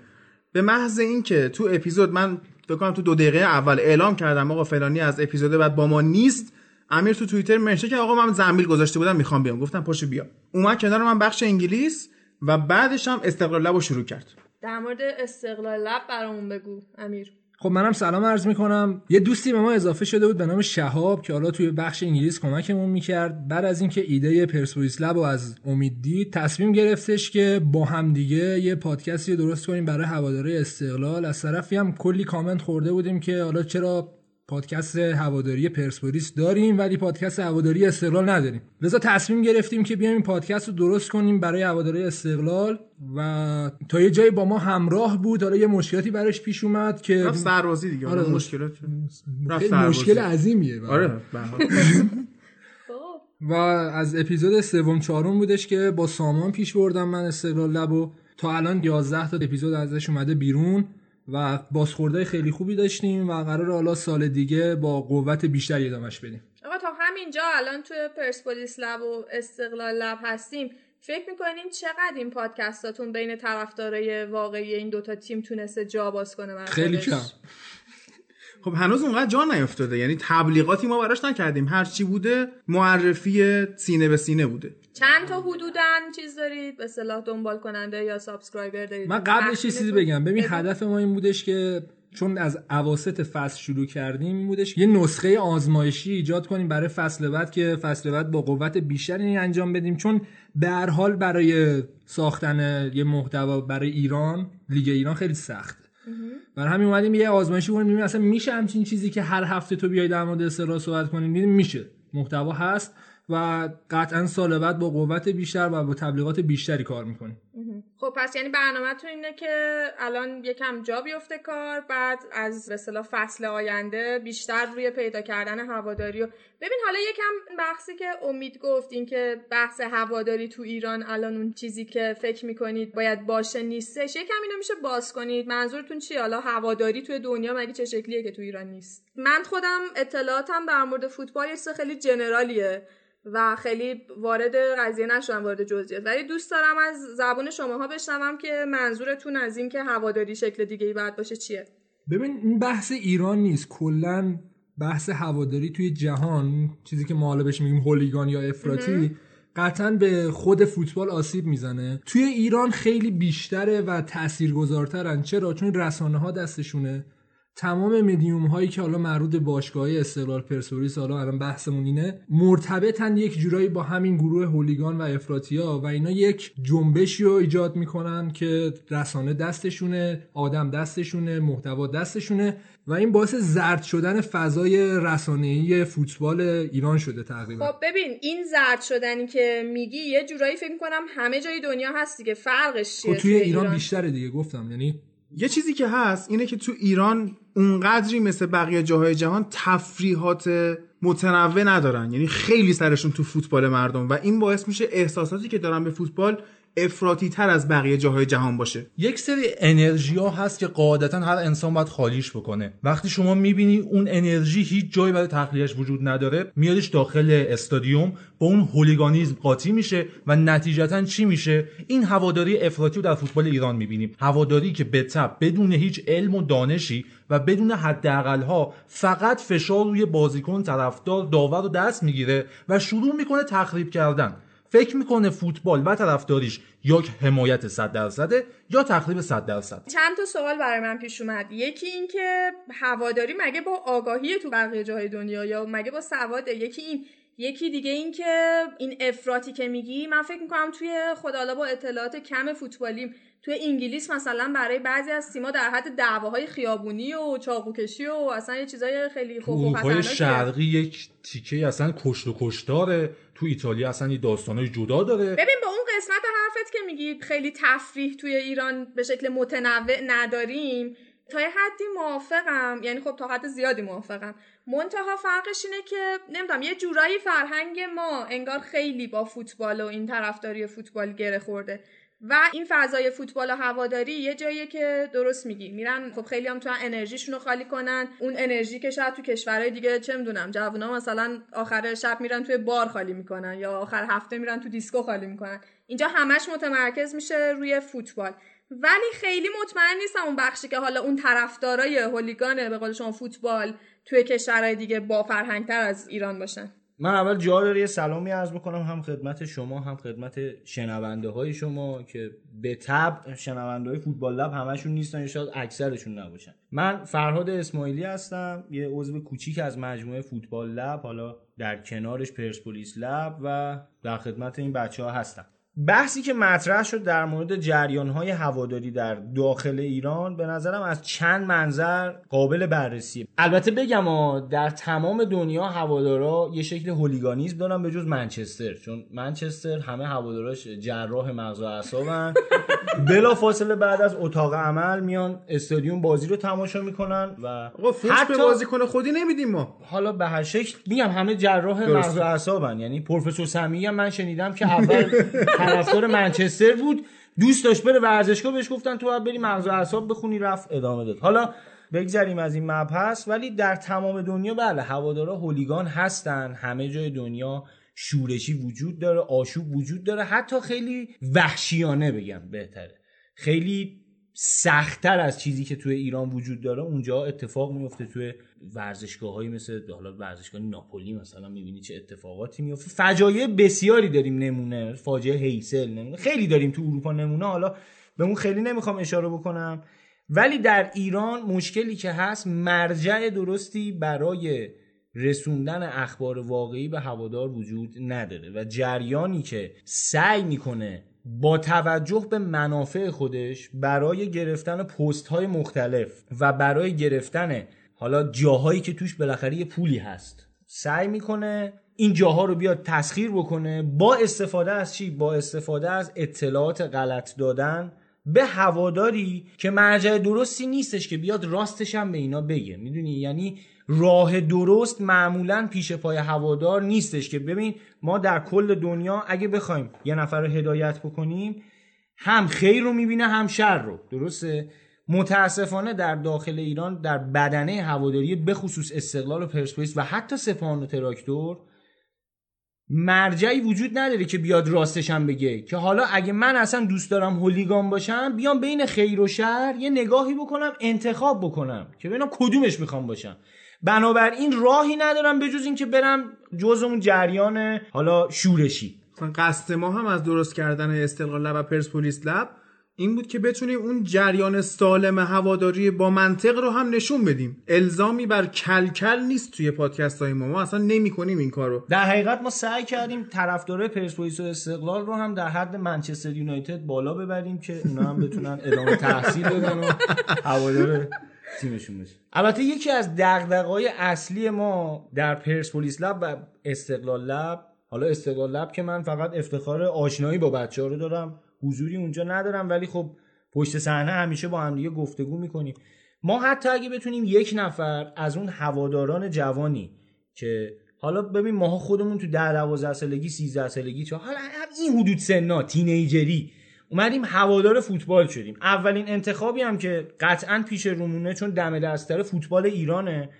به محض اینکه تو اپیزود من فکر کنم تو دو دقیقه اول اعلام کردم آقا فلانی از اپیزود بعد با ما نیست امیر تو توییتر منشه که آقا من زنبیل گذاشته بودم می‌خوام بیام. گفتم پاشو بیا. اومد کنار من بخش انگلیس. و بعدش هم استقلال لب رو شروع کرد. در مورد استقلال لب برامون بگو امیر. خب منم سلام عرض می‌کنم. یه دوستی به ما اضافه شده بود به نام شهاب که حالا توی بخش انگلیس کمکمون می‌کرد. بعد از اینکه ایده پرسپولیس لب رو از امید دید تصمیم گرفتش که با هم دیگه یه پادکستی درست کنیم برای هواداره استقلال. از طرفی هم کلی کامنت خورده بودیم که حالا چرا پادکست هواداری پرسپولیس داریم ولی پادکست هواداری استقلال نداریم لذا تصمیم گرفتیم که بیایم این پادکست رو درست کنیم برای هواداری استقلال و تا یه جایی با ما همراه بود حالا یه مشکلاتی براش پیش اومد که رفت سربازی دیگه آره، مشکلات رفت. مشکل عظیمیه آره. خب و از اپیزود سوم چهارم بودش که با سامان پیش بردم من استقلال لب و تا الان 11 تا اپیزود ازش اومده بیرون و بازخوردهای خیلی خوبی داشتیم و قرار حالا سال دیگه با قوت بیشتری ادامش بدیم. آقا تا همینجا الان توی پرسپولیس لب و استقلال لب هستیم. فکر می‌کنین چقدر این پادکستاتون بین طرفدارای واقعی این دوتا تیم تونسته جا باز کنه خیلی؟ کم. خب هنوز اونقدر جا نیفتاده. یعنی تبلیغاتی ما براش نکردیم. هر چی بوده معرفی سینه به سینه بوده. چند تا حدودا چیز دارید؟ به اصطلاح دنبال کننده یا subscriber دارید؟ من قبلش یه؟ چیزی بگم. ببین. هدف ما این بودش که چون از اواسط فصل شروع کردیم این بودش یه نسخه آزمایشی ایجاد کنیم برای فصل بعد که فصل بعد با قوت بیشتری انجام بدیم. چون به هر حال برای ساختن یه محتوا برای ایران لیگ ایران خیلی سخته. برای همین اومدیم یه آزمایشی کنیم ببینیم اصلا میشه همچین چیزی که هر هفته تو بیای در مورد استقلال صحبت کنیم دیدیم میشه. محتوا هست. و قطعا سال بعد با قوت بیشتر و با تبلیغات بیشتری کار می‌کنیم خب پس یعنی برنامهتون اینه که الان یکم جا بیفته کار بعد از به فصل آینده بیشتر روی پیدا کردن هواداری و ببین حالا یکم بحثی که امید گفت این که بحث هواداری تو ایران الان اون چیزی که فکر می‌کنید باید باشه نیستش. یکم اینو میشه باز کنید. منظورتون چیه؟ حالا هواداری توی دنیا مگه چه شکلیه که تو ایران نیست؟ من خودم اطلاعاتم در مورد فوتبال خیلی جنرالیه. و خیلی وارد قضیه نشدم وارد جزئیات. ولی دوست دارم از زبون شماها بشنوم که منظورتون از این که هواداری شکل دیگه ای باید باشه چیه. ببین این بحث ایران نیست. کلا بحث هواداری توی جهان چیزی که ما حالا بهش میگیم هولیگان یا افراطی قطعا به خود فوتبال آسیب می‌زنه. توی ایران خیلی بیشتره و تاثیرگذارترن چرا؟ چون رسانه ها دستشونه. تمام مدیوم هایی که حالا مربوط به باشگاه استقلال پرسپولیس حالا الان بحثمون اینه مرتبطن یک جورایی با همین گروه هولیگان و افراطیا و اینا یک جنبشی رو ایجاد می‌کنن که رسانه دستشونه آدم دستشونه محتوا دستشونه و این باعث زرد شدن فضای رسانه‌ای فوتبال ایران شده تقریبا. خب ببین این زرد شدنی که میگی یه جورایی فکر می‌کنم همه جای دنیا هست دیگه فرقش چیه خب توی ایران؟ بیشتره دیگه گفتم یعنی یه چیزی که هست اینه که تو ایران اونقدری مثل بقیه جاهای جهان تفریحات متنوع ندارن. یعنی خیلی سرشون تو فوتبال مردم و این باعث میشه احساساتی که دارن به فوتبال افراطی تر از بقیه جاهای جهان باشه. یک سری انرژی ها هست که قاعدتا هر انسان باید خالیش بکنه. وقتی شما می‌بینی اون انرژی هیچ جایی برای تخلیهش وجود نداره میادش داخل استادیوم با اون هولیگانیزم قاطی میشه و نتیجتا چی میشه؟ این هواداری افراطی رو در فوتبال ایران می‌بینیم. هواداری که به تب بدون هیچ علم و دانشی و بدون حداقل ها فقط فشار روی بازیکن طرفدار داور رو دست می‌گیره و شروع می‌کنه تخریب کردن. فکر می‌کنه فوتبال و طرفداریش یا حمایت 100 درصده یا تخریب 100 درصد؟ چند تا سوال برای من پیش اومد. یکی این که هواداری مگه با آگاهی تو بقیه جاهای دنیا یا مگه با سواده یکی این یکی دیگه این که این افراطی که میگی من فکر می‌کنم توی خدالا با اطلاعات کم فوتبالیم توی انگلیس مثلا برای بعضی از تیم‌ها در حد دعواهای خیابونی و چاقوکشی و اصلا یه چیزای خیلی خوب و اروپای شرقی یک تیکه اصلا کشت و کشتاره تو ایتالیا اصلا یه داستانای جدا داره. ببین با اون قسمت حرفت که میگی خیلی تفریح توی ایران به شکل متنوع نداریم تا یه حدی موافقم. یعنی خب تا حد زیادی موافقم. منتها فرقش اینه که نمی‌دونم یه جورایی فرهنگ ما انگار خیلی با فوتبال و این طرفداری فوتبال گره خورده. و این فضای فوتبال و هواداری یه جاییه که درست میگی. میرن خب خیلی هم تو انرژیشون رو خالی کنن. اون انرژی که شاید تو کشورهای دیگه چه می‌دونم جوونا مثلا آخر شب میرن توی بار خالی می‌کنن یا آخر هفته میرن تو دیسکو خالی می‌کنن. اینجا همش متمرکز میشه روی فوتبال. ولی خیلی مطمئن نیستم اون بخشی که حالا اون طرفدارای هولیگان به قول شما فوتبال توی کشورهای دیگه با فرهنگتر از ایران باشن. من اول جا داره یه سلامی عرض بکنم هم خدمت شما هم خدمت شنونده های شما که به تب شنونده های فوتبال لب همشون نیستن شاید اکثرشون نباشن. من فرهاد اسماعیلی هستم یه عضو کوچیک از مجموعه فوتبال لب حالا در کنارش پرسپولیس لب و در خدمت این بچه ها هستم. بحثی که مطرح شد در مورد جریان های هواداری در داخل ایران به نظرم از چند منظر قابل بررسیه. البته بگم در تمام دنیا هوادارا یه شکل هولیگانیزم دارن به جز منچستر چون منچستر همه هواداراش جراح مغز و اعصابن. بلا فاصله بعد از اتاق عمل میان استادیوم بازی رو تماشا می‌کنن و حتی به بازیکن خودی نمیدیم ما. حالا به هر شکل میگم همه جراح مغز و اعصابن. یعنی پروفسور سمی من شنیدم که اول طرفدار منچستر بود. دوست داشت بره ورزشگاه بهش گفتن تو باید بری مغز و اعصاب بخونی رفت ادامه داد. حالا بگذریم از این مبحث ولی در تمام دنیا بله هوادارا هولیگان هستن. همه جای دنیا شورشی وجود داره آشوب وجود داره. حتی خیلی وحشیانه بگم بهتره. خیلی سختتر از چیزی که توی ایران وجود داره اونجا اتفاق میفته توی ورزشگاه هایی مثل حالا ورزشگاه ناپولی مثلا می‌بینی چه اتفاقاتی میفته فجایع بسیاری داریم نمونه فاجعه هیسل نمونه خیلی داریم تو اروپا نمونه. حالا به اون خیلی نمی‌خوام اشاره بکنم. ولی در ایران مشکلی که هست مرجع درستی برای رسوندن اخبار واقعی به هوادار وجود نداره. و جریانی که سعی می‌کنه با توجه به منافع خودش برای گرفتن پست های مختلف و برای گرفتن حالا جاهایی که توش بالاخره یه پولی هست سعی می‌کنه این جاها رو بیاد تسخیر بکنه با استفاده از چی؟ با استفاده از اطلاعات غلط دادن به هواداری که مرجع درستی نیستش که بیاد راستش هم به اینا بگه. می‌دونی؟ یعنی راه درست معمولا پیش پای هوادار نیستش که ببین ما در کل دنیا اگه بخوایم یه نفر رو هدایت بکنیم هم خیر رو می‌بینه هم شر رو. درسته؟ متاسفانه در داخل ایران در بدنه هواداری به خصوص استقلال و پرسپولیس و حتی سپاهان و تراکتور مرجعی وجود نداره که بیاد راستشم بگه که حالا اگه من اصلا دوست دارم هولیگان باشم بیام بین خیر و شر یه نگاهی بکنم انتخاب بکنم که ببینم کدومش می‌خوام باشم. بنابراین راهی ندارم به جز اینکه برم جز اون جریان حالا شورشی. قصد ما هم از درست کردن استقلال لب و پرسپولیس لب این بود که بتونیم اون جریان سالم هواداری با منطق رو هم نشون بدیم. الزامی بر کلکل نیست توی پادکست های ما. ما اصلا نمی کنیم این کارو. در حقیقت ما سعی کردیم طرفدارای پرسپولیس و استقلال رو هم در حد منچستر یونایتد بالا ببریم که اونا هم بتونن ادامه تحصیل بدن و هوادار تیمشون بشه البته یکی از دغدغه‌های اصلی ما در پرسپولیس لب و استقلال لب حالا استقلال لب که من فقط افتخار آشنایی با بچه ها رو دارم حضوری اونجا ندارم ولی خب پشت صحنه همیشه با هم دیگه گفتگو می‌کنیم. ما حتی اگه بتونیم یک نفر از اون هواداران جوانی که حالا ببین ماها خودمون تو 10 12 سالگی 13 سالگی چه حالا این حدود سنا تینیجری اومدیم هوادار فوتبال شدیم. اولین انتخابی هم که قطعا پیش رومونه چون دم دستر فوتبال ایرانه.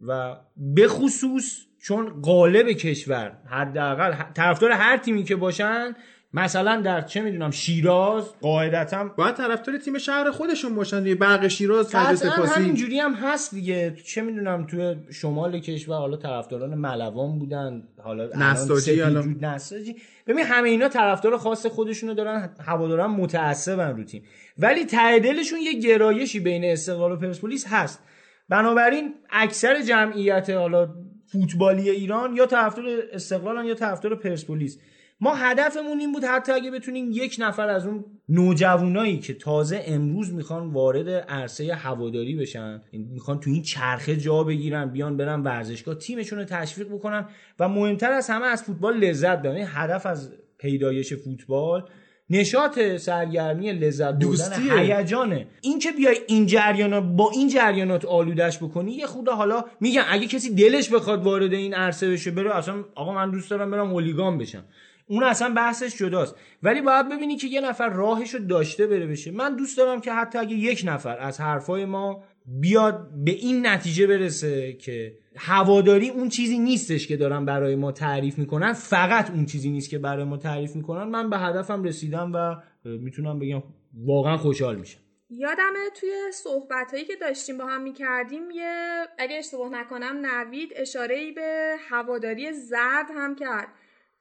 و به خصوص چون قالب کشور حداقل طرفدار هر تیمی که باشن مثلا در چه می‌دونم شیراز. قاعدتا باید طرفدار تیم شهر خودشون باشن دیگه. برق شیراز فجر سپاسی. همینجوری هم هست دیگه. چه می‌دونم تو شمال کشور حالا طرفداران ملوان بودن حالا نساجی نساجی. ببین همه اینا طرفدار خاص خودشونو دارن هواداران متعصبن رو تیم. ولی ته دلشون یه گرایشی بین استقلال و پرسپولیس هست. بنابراین اکثر جمعیت حالا فوتبالی ایران یا طرفدار استقلالن یا طرفدار پرسپولیس. ما هدفمون این بود حتی اگه بتونیم یک نفر از اون نوجوانایی که تازه امروز می‌خوان وارد عرصه هواداری بشن می‌خوان تو این چرخه جا بگیرن بیان برن ورزشگاه تیمشون رو تشویق بکنن و مهمتر از همه از فوتبال لذت ببرن هدف از پیدایش فوتبال نشاط سرگرمی لذت بردن هیجانه. این که بیای این جریانات با این جریانات آلودش بکنی یه خود حالا میگم اگه کسی دلش بخواد وارد این عرصه بشه بره اصلا آقا من دوست دارم برم اولیگان بشم. اون اصلا بحثش جداست. ولی باید ببینی که یه نفر راهش رو داشته بره بشه. من دوست دارم که حتی اگه یک نفر از حرفای ما بیاد به این نتیجه برسه که هواداری اون چیزی نیستش که دارن برای ما تعریف می‌کنن فقط اون چیزی نیست که برای ما تعریف می‌کنن. من به هدفم رسیدم و می‌تونم بگم واقعا خوشحال میشم. یادمه توی صحبت هایی که داشتیم با هم می‌کردیم یه اگه اشتباه نکنم نوید اشاره ای به هواداری زرد هم کرد.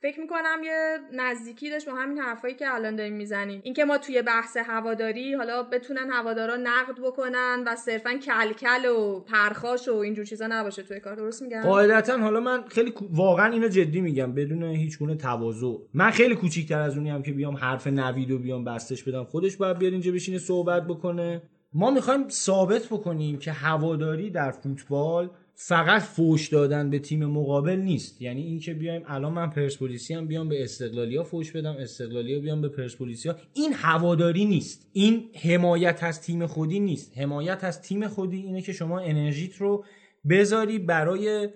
فکر می‌کنم یه نزدیکی داشت با همین حرفایی که الان داریم می‌زنیم. اینکه ما توی بحث هواداری حالا بتونن هوادارا نقد بکنن و صرفا کلکل و پرخاش و اینجور چیزا نباشه توی کار. درست میگم؟ قاعدتا حالا من خیلی واقعا اینو جدی میگم بدون هیچ گونه تواضع. من خیلی کوچیکتر از اونی هم که بیام حرف نوید و بیام بستش بدم. خودش باید بیاد اینجا بشینه صحبت بکنه. ما می‌خوایم ثابت بکنیم که هواداری در فوتبال فقط فوش دادن به تیم مقابل نیست. یعنی اینکه بیایم الان من پرسپولیسی هم بیام به استقلالیا فوش بدم استقلالیا بیام به پرسپولیسیا این هواداری نیست. این حمایت از تیم خودی نیست. حمایت از تیم خودی اینه که شما انرژیت رو بذاری برای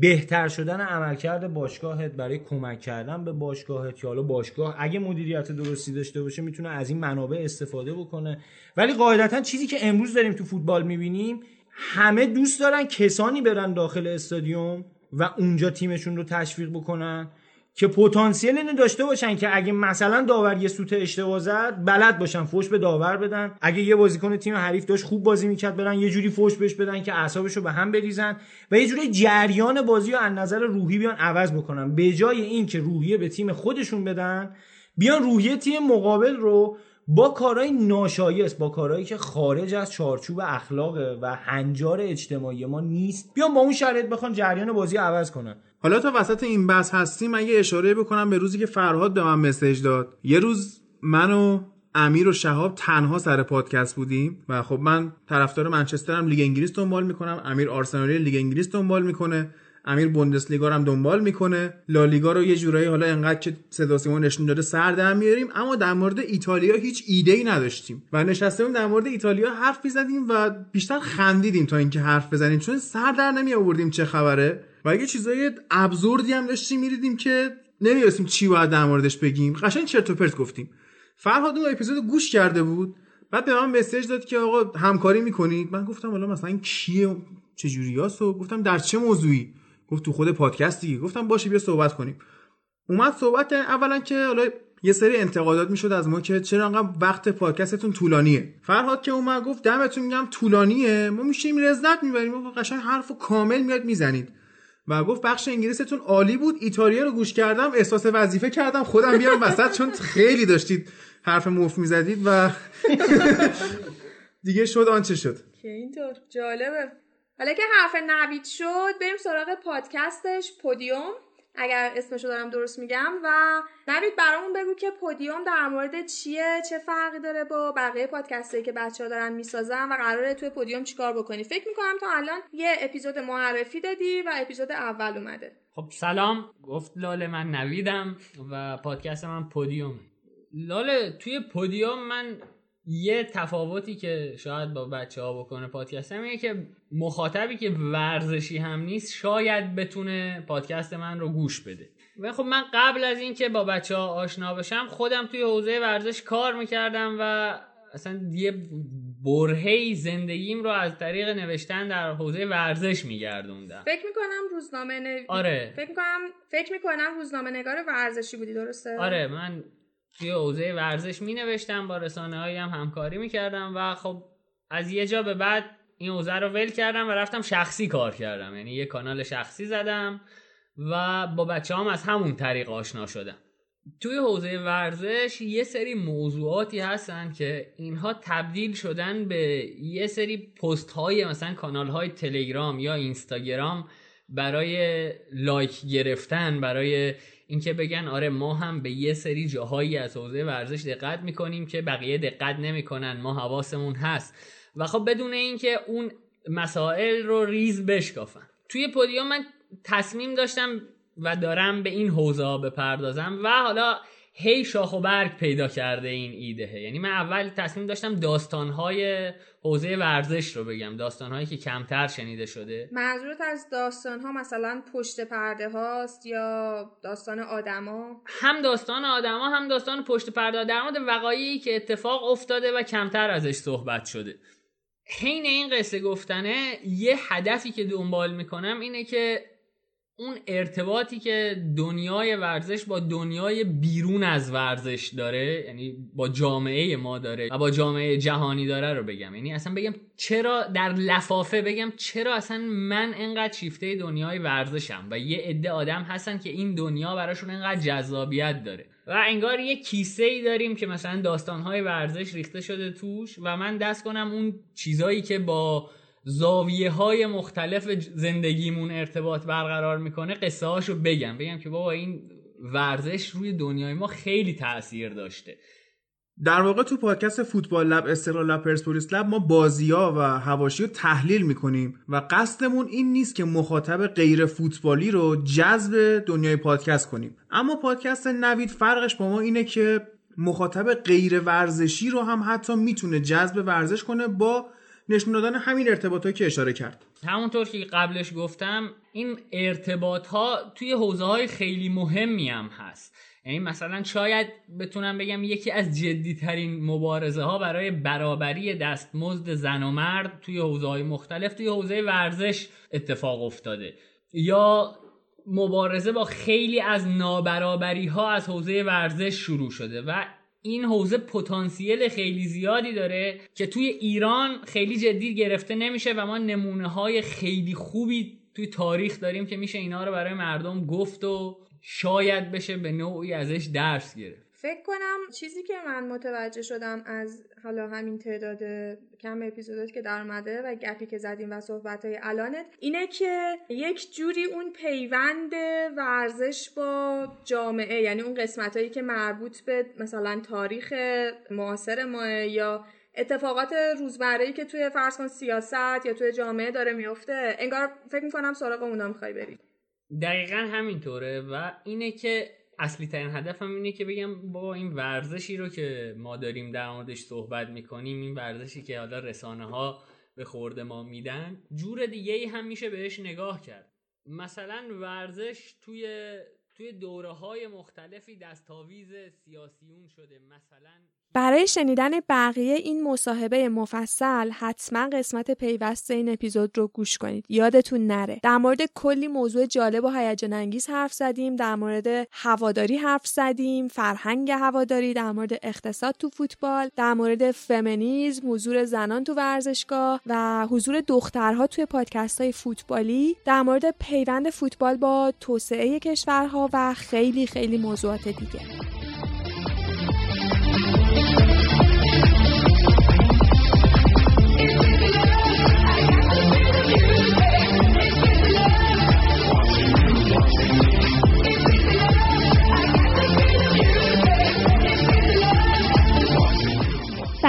بهتر شدن عملکرد باشگاهت برای کمک کردن به باشگاهت یا حالا باشگاه اگه مدیریت درستی داشته باشه می‌تونه از این منابع استفاده بکنه. ولی قاعدتا چیزی که امروز داریم تو فوتبال می‌بینیم همه دوست دارن کسانی برن داخل استادیوم و اونجا تیمشون رو تشویق بکنن که پتانسیل اینو داشته باشن که اگه مثلا داور یه سوت اشتباه زد بلد باشن فوش به داور بدن. اگه یه بازیکن تیم حریف داشت خوب بازی می‌کرد برن یه جوری فوش بهش بدن که اعصابش رو به هم بریزن و یه جوری جریان بازی رو از نظر روحی بیان عوض بکنن. به جای این که روحیه به تیم خودشون بدن بیان روحیه تیم مقابل رو با کارهای ناشایست با کارهایی که خارج از چارچوب اخلاق و هنجار اجتماعی ما نیست بیان با اون شرایط بخوان جریان بازی عوض کنن. حالا تا وسط این بحث هستیم اگه اشاره بکنم به روزی که فرهاد به من مسیج داد. یه روز من و امیر و شهاب تنها سر پادکست بودیم و خب من طرفدار منچسترم لیگ انگلیس دنبال می‌کنم امیر آرسنالی لیگ انگلیس دنبال می‌کنه. امیر بوندسلیگا رو هم دنبال می‌کنه. لالیگا رو یه جورایی حالا انقدر که صدا سیما نشون داده سر در میاریم اما در مورد ایتالیا هیچ ایده ای نداشتیم و نشستیم در مورد ایتالیا حرف می‌زدیم و بیشتر خندیدیم تا اینکه حرف بزنیم چون سر در نمی آوردیم چه خبره. و اگه چیزای ابزوردی هم داشتیم میریدیم که نمی‌دونستیم چی باید در موردش بگیم. قشنگ چرت و پرت گفتیم. فرهاد اون اپیزود گوش کرده بود بعد به من مسیج داد که آقا همکاری می‌کنید. من گفتم حالا مثلا کیه؟ چه جوریاست و گفتم در چه موضوعی؟ گفت تو خود پادکست دیگه گفتم باشه بیا صحبت کنیم. اومد صحبت اولا که حالا یه سری انتقادات می‌شد از ما که چرا انقدر وقت پادکستتون طولانیه. فرهاد که اومد گفت دمتون میگم طولانیه. ما میشیم لذت می‌بریم. و قشنگ حرف کامل میاد می‌زنید. و گفت بخش انگلیستون عالی بود. ایتالیا رو گوش کردم احساس وظیفه کردم. خودم بیام وسط چون خیلی داشتید حرف موف می‌زدید و دیگه شد آنچه شد. که اینطور. جالبه. حالا که حرف نوید شد بریم سراغ پادکستش پودیوم. اگر اسمشو دارم درست میگم و نوید برامون بگو که پودیوم در مورد چیه چه فرقی داره با بقیه پادکستی که بچه ها دارن می‌سازن و قراره توی پودیوم چیکار بکنی. فکر می‌کنم تا الان یه اپیزود معرفی دادی و اپیزود اول اومده. خب سلام. گفت لاله من نویدم و پادکست من پودیوم لاله توی پودیوم من یه تفاوتی که شاید با بچه ها بکنه پادکست هم اینه که مخاطبی که ورزشی هم نیست شاید بتونه پادکست من رو گوش بده. و خب من قبل از اینکه با بچه ها آشنا بشم خودم توی حوزه ورزش کار می‌کردم و اصلا یه برهی زندگیم رو از طریق نوشتن در حوزه ورزش میگردوندم. فکر می‌کنم روزنامه نو... آره. فکر می‌کنم فکر می‌کنم روزنامه نگار ورزشی بودی درسته؟ آره من توی حوزه ورزش می نوشتم با رسانه هایی هم همکاری می کردم و خب از یه جا به بعد این حوزه رو ول کردم و رفتم شخصی کار کردم. یعنی یه کانال شخصی زدم و با بچه هم از همون طریق آشنا شدم. توی حوزه ورزش یه سری موضوعاتی هستن که اینها تبدیل شدن به یه سری پست های مثلا کانال های تلگرام یا اینستاگرام برای لایک گرفتن برای اینکه بگن آره ما هم به یه سری جاهایی از حوزه ورزش دقت می‌کنیم که بقیه دقت نمی‌کنن ما حواسمون هست. و خب بدون اینکه اون مسائل رو ریز بشکافن. توی پودیوم من تصمیم داشتم و دارم به این حوزه بپردازم و حالا هی شاخ و برگ پیدا کرده این ایده یعنی من اول تصمیم داشتم داستانهای حوزه ورزش رو بگم. داستانهایی که کمتر شنیده شده. منظورت از داستانها مثلا پشت پرده هاست یا داستان آدما؟ هم داستان آدما هم داستان پشت پرده. در مورد وقایعی که اتفاق افتاده و کمتر ازش صحبت شده. حین این قصه گفتنه یه هدفی که دنبال می‌کنم اینه که اون ارتباطی که دنیای ورزش با دنیای بیرون از ورزش داره یعنی با جامعه ما داره و با جامعه جهانی داره رو بگم. یعنی اصلا بگم چرا در لفافه بگم چرا اصلا من انقدر شیفته دنیای ورزشم و یه عده آدم هستن که این دنیا براشون انقدر جذابیت داره. و انگار یه کیسه ای داریم که مثلا داستانهای ورزش ریخته شده توش و من دست کنم اون چیزایی که با زاویه های مختلف زندگیمون ارتباط برقرار می‌کنه قصه هاشو بگم. بگم که بابا این ورزش روی دنیای ما خیلی تاثیر داشته. در واقع تو پادکست فوتبال لب استقلال لب پرسپولیس لب ما بازی ها و هواشی رو تحلیل می‌کنیم و قصدمون این نیست که مخاطب غیر فوتبالی رو جذب دنیای پادکست کنیم. اما پادکست نوید فرقش با ما اینه که مخاطب غیر ورزشی رو هم حتی می‌تونه جذب ورزش کنه با نشون دادن همین ارتباط که اشاره کرد. همونطور که قبلش گفتم این ارتباط ها توی حوزه های خیلی مهمی هم هست. یعنی مثلا شاید بتونم بگم یکی از جدیترین مبارزه ها برای برابری دستمزد زن و مرد توی حوزه های مختلف توی حوزه ورزش اتفاق افتاده. یا مبارزه با خیلی از نابرابری ها از حوزه ورزش شروع شده و این حوزه پتانسیل خیلی زیادی داره که توی ایران خیلی جدی گرفته نمیشه و ما نمونه های خیلی خوبی توی تاریخ داریم که میشه اینا رو برای مردم گفت و شاید بشه به نوعی ازش درس گرفت. فکر کنم چیزی که من متوجه شدم از حالا همین تعداد کم اپیزودات که در اومده و گپی که زدیم و صحبت های الانت اینه که یک جوری اون پیوند ورزش با جامعه یعنی اون قسمت هایی که مربوط به مثلا تاریخ معاصر ما یا اتفاقات روزمره که توی فرض کن سیاست یا توی جامعه داره میفته انگار فکر می‌کنم سراغ اونا می‌خوای بری. دقیقا همینطوره و اینه که اصلی ترین هدفم اینه که بگم با این ورزشی رو که ما داریم در موردش صحبت می‌کنیم این ورزشی که حالا رسانه ها به خورده ما میدن جور دیگه ای هم میشه بهش نگاه کرد. مثلا ورزش توی توی دوره های مختلفی دستاویز سیاسیون شده. مثلا برای شنیدن بقیه این مصاحبه مفصل حتما قسمت پیوست این اپیزود رو گوش کنید. یادتون نره. در مورد کلی موضوع جالب و هیجان انگیز حرف زدیم در مورد هواداری حرف زدیم فرهنگ هواداری در مورد اقتصاد تو فوتبال در مورد فمینیسم حضور زنان تو ورزشگاه و حضور دخترها توی پادکست های فوتبالی در مورد پیوند فوتبال با توسعه کشورها و خیلی خیلی موضوعات دیگه.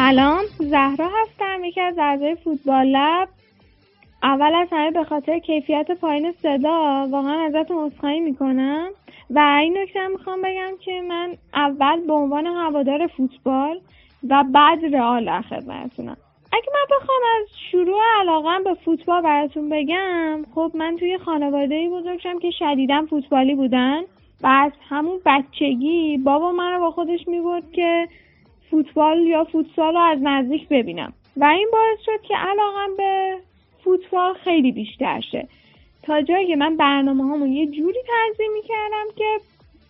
سلام زهرا هستم یکی از اعضای فوتبال لب. اول از همه به خاطر کیفیت پایین صدا واقعا ازتون عذرخواهی می‌کنم. و این نکته می‌خوام بگم که من اول به عنوان هوادار فوتبال و بعد رئال در خدمتتونم. اگه من بخوام از شروع علاقم به فوتبال براتون بگم خب من توی خانواده ای بزرگ شدم که شدیدا فوتبالی بودن و از همون بچگی بابا من رو با خودش می‌برد که فوتبال یا فوتسال رو از نزدیک ببینم. و این باعث شد که علاقم به فوتبال خیلی بیشتر شه. تا جایی که من برنامه هامو یه جوری تنظیم می‌کردم که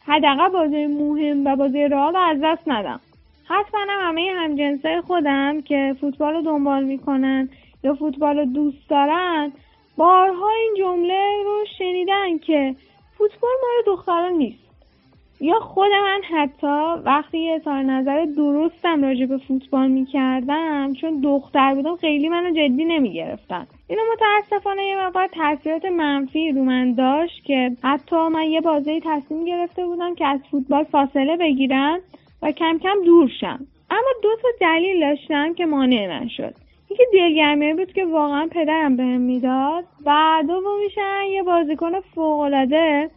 حداقل بازی مهم و بازی رئال رو از دست ندم. حتما هم همه همجنسه خودم که فوتبال رو دنبال می‌کنن یا فوتبال رو دوست دارن بارها این جمله رو شنیدن که فوتبال مال دختران نیست. یا خود من حتی وقتی یه اظهار نظر درستم راجع به فوتبال می‌کردم چون دختر بودم خیلی منو جدی نمی‌گرفتن. اینو متاسفانه یه مقدار تاثیرات منفی رو من داشت که حتی من یه بازی تصمیم گرفته بودم که از فوتبال فاصله بگیرم و کم کم دور شم. اما دو تا دلیل داشتم که مانع من شد یکی دلگرمی بود که واقعا پدرم بهم می‌داد و دومیشن یه بازیکن فوقالعاده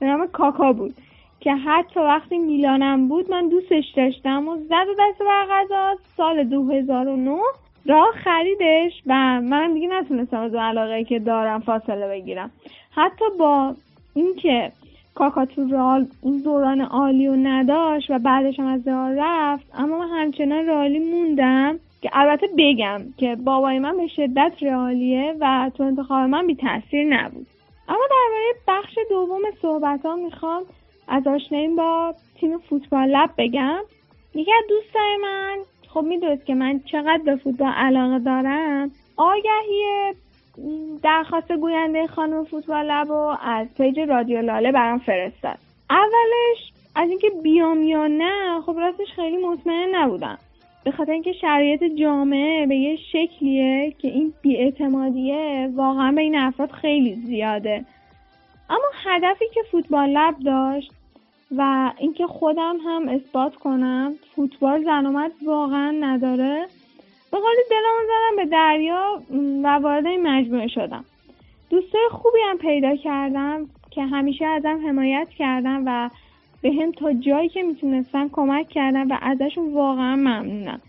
به نام کاکا بود. که حتی وقتی میلانم بود من دوستش داشتم و زد و دست بر سال 2009 راه خریدش و من دیگه نتونستم از علاقه که دارم فاصله بگیرم. حتی با اینکه کاکا تو رال اون دوران عالی و نداشت و بعدش هم از رال رفت اما من همچنان رالی موندم که البته بگم که بابای من به شدت رئالیه و تو انتخاب من بی تاثیر نبود. اما درباره بخش دوم صحبت ها می‌خوام از آشناییم با تیم فوتبال لب بگم. یکی از دوستای من خب می‌دونست که من چقدر به فوتبال علاقه دارم. آگهی درخواست گوینده خانم فوتبال لب و از پیج رادیو لاله برام فرستاد. اولش از اینکه بیام یا نه خب راستش خیلی مطمئن نبودم. به خاطر اینکه شرایط جامعه به یه شکلیه که این بیاعتمادیه واقعا این افراد خیلی زیاده. اما هدفی که فوتبال لب داشت و اینکه خودم هم اثبات کنم فوتبال زن واقعا نداره. به قولی دلمو زدم به دریا و وارد این مجموعه شدم. دوستای خوبی هم پیدا کردم که همیشه ازم حمایت کردم و به هم تا جایی که می‌تونستم کمک کردم و ازشون واقعا ممنونم.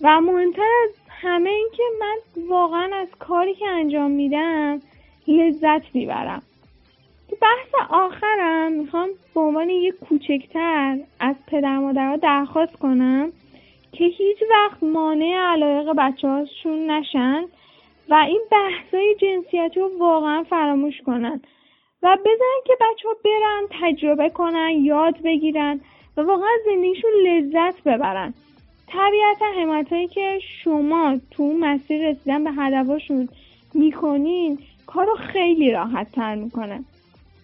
و مهمتر از همه این که من واقعا از کاری که انجام میدم لذت می‌برم. تو بحث آخرم می‌خوام به عنوان یک کوچکتر از پدر مادرها درخواست کنم که هیچ وقت مانع علایق بچه هاشون نشن و این بحثای جنسیتی رو واقعا فراموش کنن و بزنن که بچه ها برن تجربه کنن یاد بگیرن و واقعا زندگیشون لذت ببرن. طبیعتا حمایت هایی که شما تو مسیر رسیدن به هدفاشون می‌کنین کارو خیلی راحت تر می‌کنه.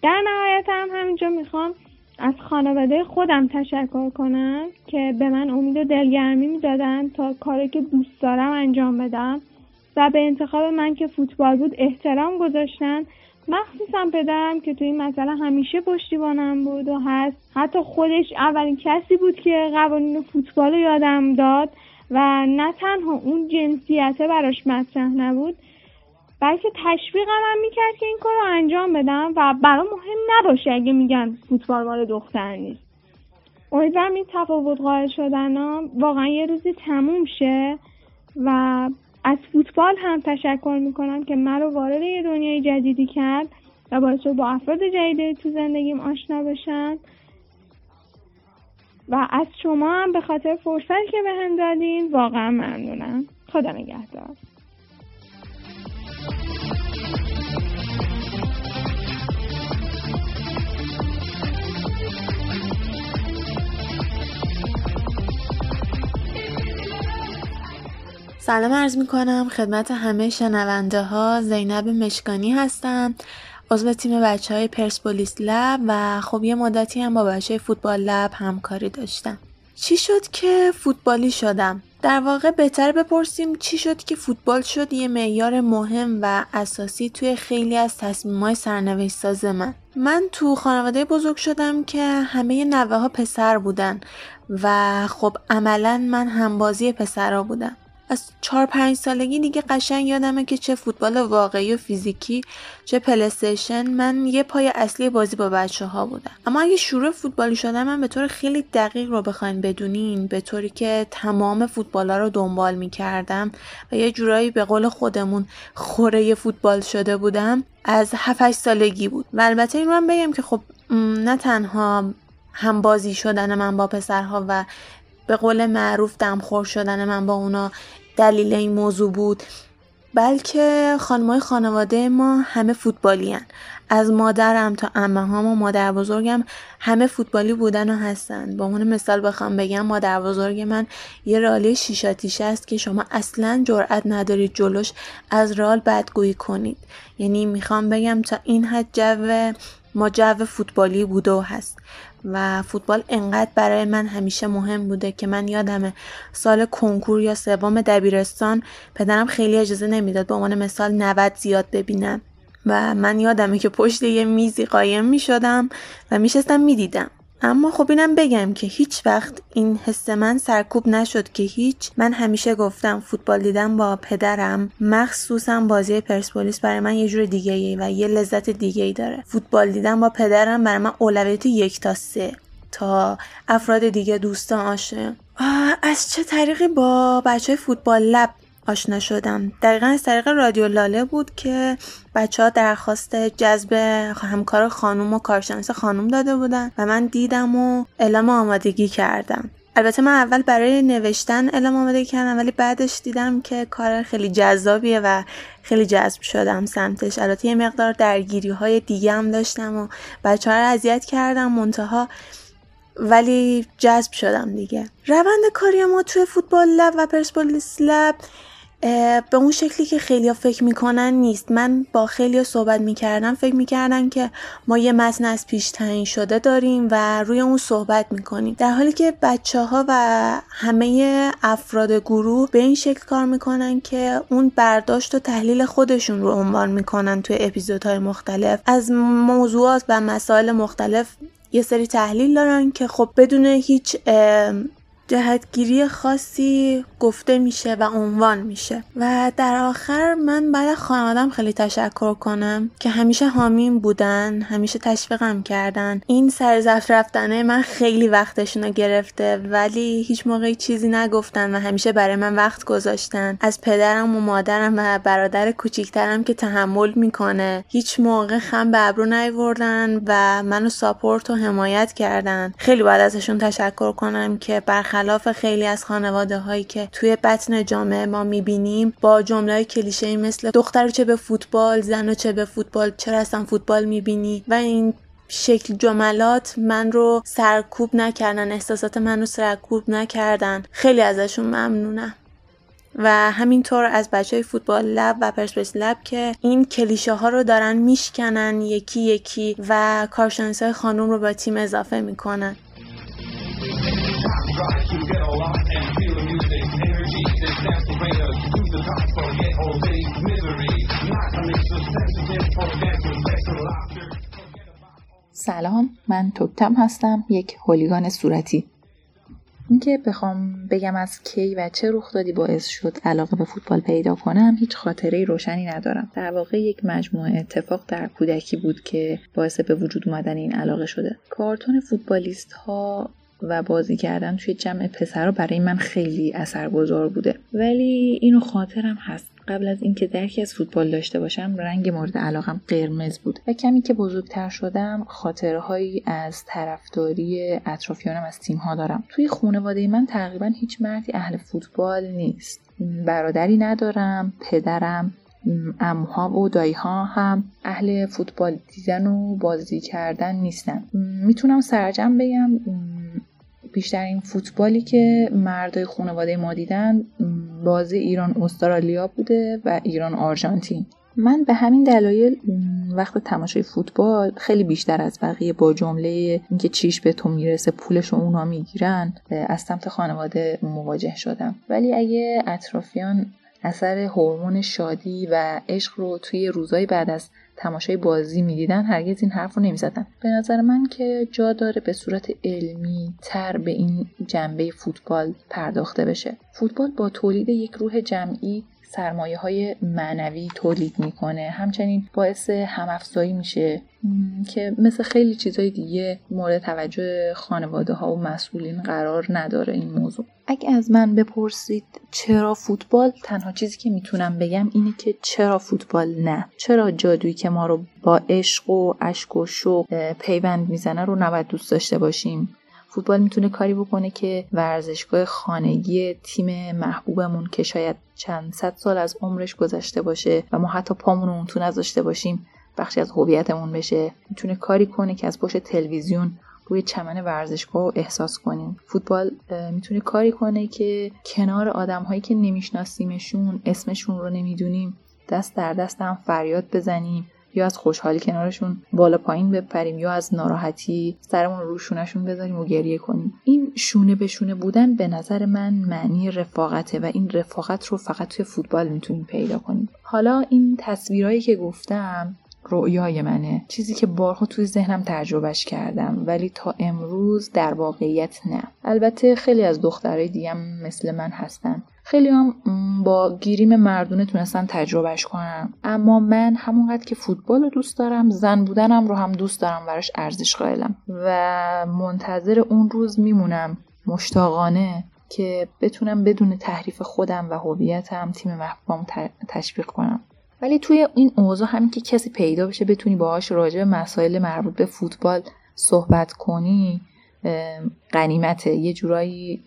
در نهایت هم همینجا می‌خوام از خانواده خودم تشکر کنم که به من امید و دلگرمی می‌دادن تا کاری که دوست دارم انجام بدم و به انتخاب من که فوتبال بود احترام گذاشتن. مخصوصا پدرم که تو این مسئله همیشه پشتیبانم بود و هست. حتی خودش اولین کسی بود که قوانین فوتبال رو یادم داد و نه تنها اون جنسیته براش مطرح نبود بلکه تشویقم هم می‌کرد که این کار رو انجام بدم و برام مهم نباشه اگه میگن فوتبال مال دختر نیست. امیدوارم این تفاوت قائل شدن ها واقعا یه روزی تموم شه و از فوتبال هم تشکر می‌کنم که من رو وارد یه دنیای جدیدی کرد و باعث با افراد جدیدی تو زندگیم آشنا بشن و از شما هم به خاطر فرصتی که به هم دادین واقعا ممنونم. خدا نگهدار. سلام عرض می کنم خدمت همه شنونده ها زینب مشکانی هستم. عضو تیم بچه های پرسپولیس لب و خب یه مدتی هم با بچه فوتبال لب همکاری داشتم. چی شد که فوتبالی شدم؟ در واقع بهتر بپرسیم چی شد که فوتبال شد یه معیار مهم و اساسی توی خیلی از تصمیمای سرنوشت ساز من. من تو خانواده بزرگ شدم که همه نوه ها پسر بودن و خب عملا من همبازی پسرها بودم. از چهار پنج سالگی دیگه قشنگ یادمه که چه فوتبال واقعی و فیزیکی چه پلستیشن من یه پای اصلی بازی با بچه ها بودم. اما اگه شروع فوتبالی شدم من به طور خیلی دقیق رو بخواین بدونین به طوری که تمام فوتبال ها رو دنبال می‌کردم و یه جورایی به قول خودمون خوره فوتبال شده بودم از 7 سالگی بود. و البته این رو هم بگم که خب نه تنها هم بازی شدن من با پسرها و به قول معروف دمخور شدن من با اونا دلیل این موضوع بود بلکه خانمای خانواده ما همه فوتبالی هن. از مادرم تا امه هم و مادر بزرگم همه فوتبالی بودن و هستن. با عنوان مثال بخوام بگم مادر بزرگ من یه رالی شیشاتیشه است که شما اصلا جرأت ندارید جلوش از رال بدگویی کنید. یعنی می‌خوام بگم تا این حد جو ما جو فوتبالی بوده و هست. و فوتبال انقدر برای من همیشه مهم بوده که من یادمه سال کنکور یا سوم دبیرستان پدرم خیلی اجازه نمی‌داد به عنوان مثال 90 زیاد ببینم. و من یادمه که پشت یه میزی قایم می شدم و میشستم می‌دیدم. اما خب اینم بگم که هیچ وقت این حس من سرکوب نشد که هیچ. من همیشه گفتم فوتبال دیدن با پدرم. مخصوصا بازی پرسپولیس برای من یه جور دیگه ای و یه لذت دیگه ای داره. فوتبال دیدن با پدرم برای من اولویت یک تا سه تا افراد دیگه دوستان آشه. از چه طریقی با بچه فوتبال لب آشنا شدم. دقیقا از طریق رادیو لاله بود که بچه ها درخواست جذب همکار خانوم و کارشناس خانوم داده بودن و من دیدم و اعلام آمادگی کردم. البته من اول برای نوشتن اعلام آمادگی کردم ولی بعدش دیدم که کار خیلی جذابیه و خیلی جذب شدم سمتش. البته یه مقدار درگیری های دیگه هم داشتم و بچه ها رو اذیت کردم منتها ولی جذب شدم دیگه. روند کاری ما توی فوتبال لب و پرسپولیس لب به اون شکلی که خیلی فکر می‌کنن نیست. من با خیلی صحبت می‌کردم فکر می‌کردن که ما یه متن از پیش تعیین شده داریم و روی اون صحبت می‌کنیم. در حالی که بچه ها و همه افراد گروه به این شکل کار می‌کنن که اون برداشت و تحلیل خودشون رو عنوان می‌کنن توی اپیزودهای مختلف. از موضوعات و مسائل مختلف یه سری تحلیل دارن که خب بدون هیچ جهتگیری خاصی گفته میشه و عنوان میشه. و در آخر من بعد خانوادم خیلی تشکر کنم که همیشه حامیم بودن همیشه تشویقم کردن. این سرزفت رفتنه من خیلی وقتشون رو گرفته ولی هیچ موقعی چیزی نگفتن و همیشه برای من وقت گذاشتن. از پدرم و مادرم و برادر کوچیکترم که تحمل می‌کنه. هیچ موقع خم به ابرو نیوردن و منو ساپورت و حمایت کردن. خیلی باید ازشون تشکر کنم که برخ برخلاف خیلی از خانواده هایی که توی بطن جامعه ما می‌بینیم با جمله کلیشه مثل دختر چه به فوتبال زن چه به فوتبال چرا اصلا فوتبال می‌بینی؟ و این شکل جملات من رو سرکوب نکردن احساسات من رو سرکوب نکردن. خیلی ازشون ممنونم. و همینطور از بچه های فوتبال لب و پرسپس لب که این کلیشه ها رو دارن میشکنن یکی یکی و کارشناس های خانوم رو با تیم اضافه می‌کنن. سلام من توکتم هستم یک هولیگان صورتی. اینکه بخوام بگم از کی و چه رخ دادی باعث شد علاقه به فوتبال پیدا کنم هیچ خاطره روشنی ندارم. در واقع یک مجموعه اتفاق در کودکی بود که باعث به وجود اومدن این علاقه شده. کارتون فوتبالیست ها و بازی کردن توی جمع پسرها برای من خیلی اثرگذار بوده. ولی اینو خاطرم هست. قبل از اینکه درکی از فوتبال داشته باشم رنگ مورد علاقم قرمز بود و کمی که بزرگتر شدم خاطرهایی از طرفداری اطرافیانم از تیم ها دارم. توی خانواده من تقریبا هیچ مردی اهل فوتبال نیست. برادری ندارم پدرم اموها و دایی ها هم اهل فوتبال دیدن و بازی کردن نیستن. می‌تونم سرجم بگم بیشترین فوتبالی که مردای خانواده ما دیدن بازی ایران استرالیا بوده و ایران آرژانتین. من به همین دلایل وقت تماشای فوتبال خیلی بیشتر از بقیه با جمله اینکه چیش به تو می‌رسه پولش اونا می‌گیرن از سمت خانواده مواجه شدم. ولی اگه اطرافیان اثر هورمون شادی و عشق رو توی روزهای بعد از تماشای بازی می‌دیدن هرگز این حرف رو نمی‌زدن. به نظر من که جا داره به صورت علمی تر به این جنبه فوتبال پرداخته بشه. فوتبال با تولید یک روح جمعی سرمایه های معنوی تولید می‌کنه. همچنین باعث همافزایی میشه که مثل خیلی چیزهای دیگه مورد توجه خانواده ها و مسئولین قرار نداره این موضوع. اگه از من بپرسید چرا فوتبال تنها چیزی که می‌تونم بگم اینه که چرا فوتبال نه؟ چرا جادویی که ما رو با عشق و اشک و شوق پیوند می‌زنه رو نباید دوست داشته باشیم؟ فوتبال می‌تونه کاری بکنه که ورزشگاه خانگی تیم محبوبمون که شاید چند صد سال از عمرش گذشته باشه و ما حتی پامون اون تو نذاشته باشیم بخشی از هویتمون بشه می‌تونه کاری کنه که از پشت تلویزیون روی چمن ورزشگاه رو احساس کنیم. فوتبال می‌تونه کاری کنه که کنار آدم هایی که نمیشناسیمشون اسمشون رو نمی‌دونیم دست در دست هم فریاد بزنیم. یا از خوشحالی کنارشون بالا پایین بپریم یا از ناراحتی سرمون روشونشون بذاریم و گریه کنیم. این شونه به شونه بودن به نظر من معنی رفاقته و این رفاقت رو فقط توی فوتبال می‌تونیم پیدا کنیم. حالا این تصویرهایی که گفتم رؤیای منه. چیزی که بارها توی ذهنم تجربهش کردم ولی تا امروز در واقعیت نه. البته خیلی از دخترای دیگم مثل من هستن. خیلی هم با گیریم مردونه تونستن تجربهش کنم اما من همونقدر که فوتبال رو دوست دارم زن بودنم رو هم دوست دارم براش ارزش قائلم. و منتظر اون روز میمونم مشتاقانه که بتونم بدون تحریف خودم و هویتم تیم محبوبم تشویق کنم. ولی توی این اوضاع همین که کسی پیدا بشه بتونی باهاش راجع به مسائل مربوط به فوتبال صحبت کنی قنیمته یه جورایی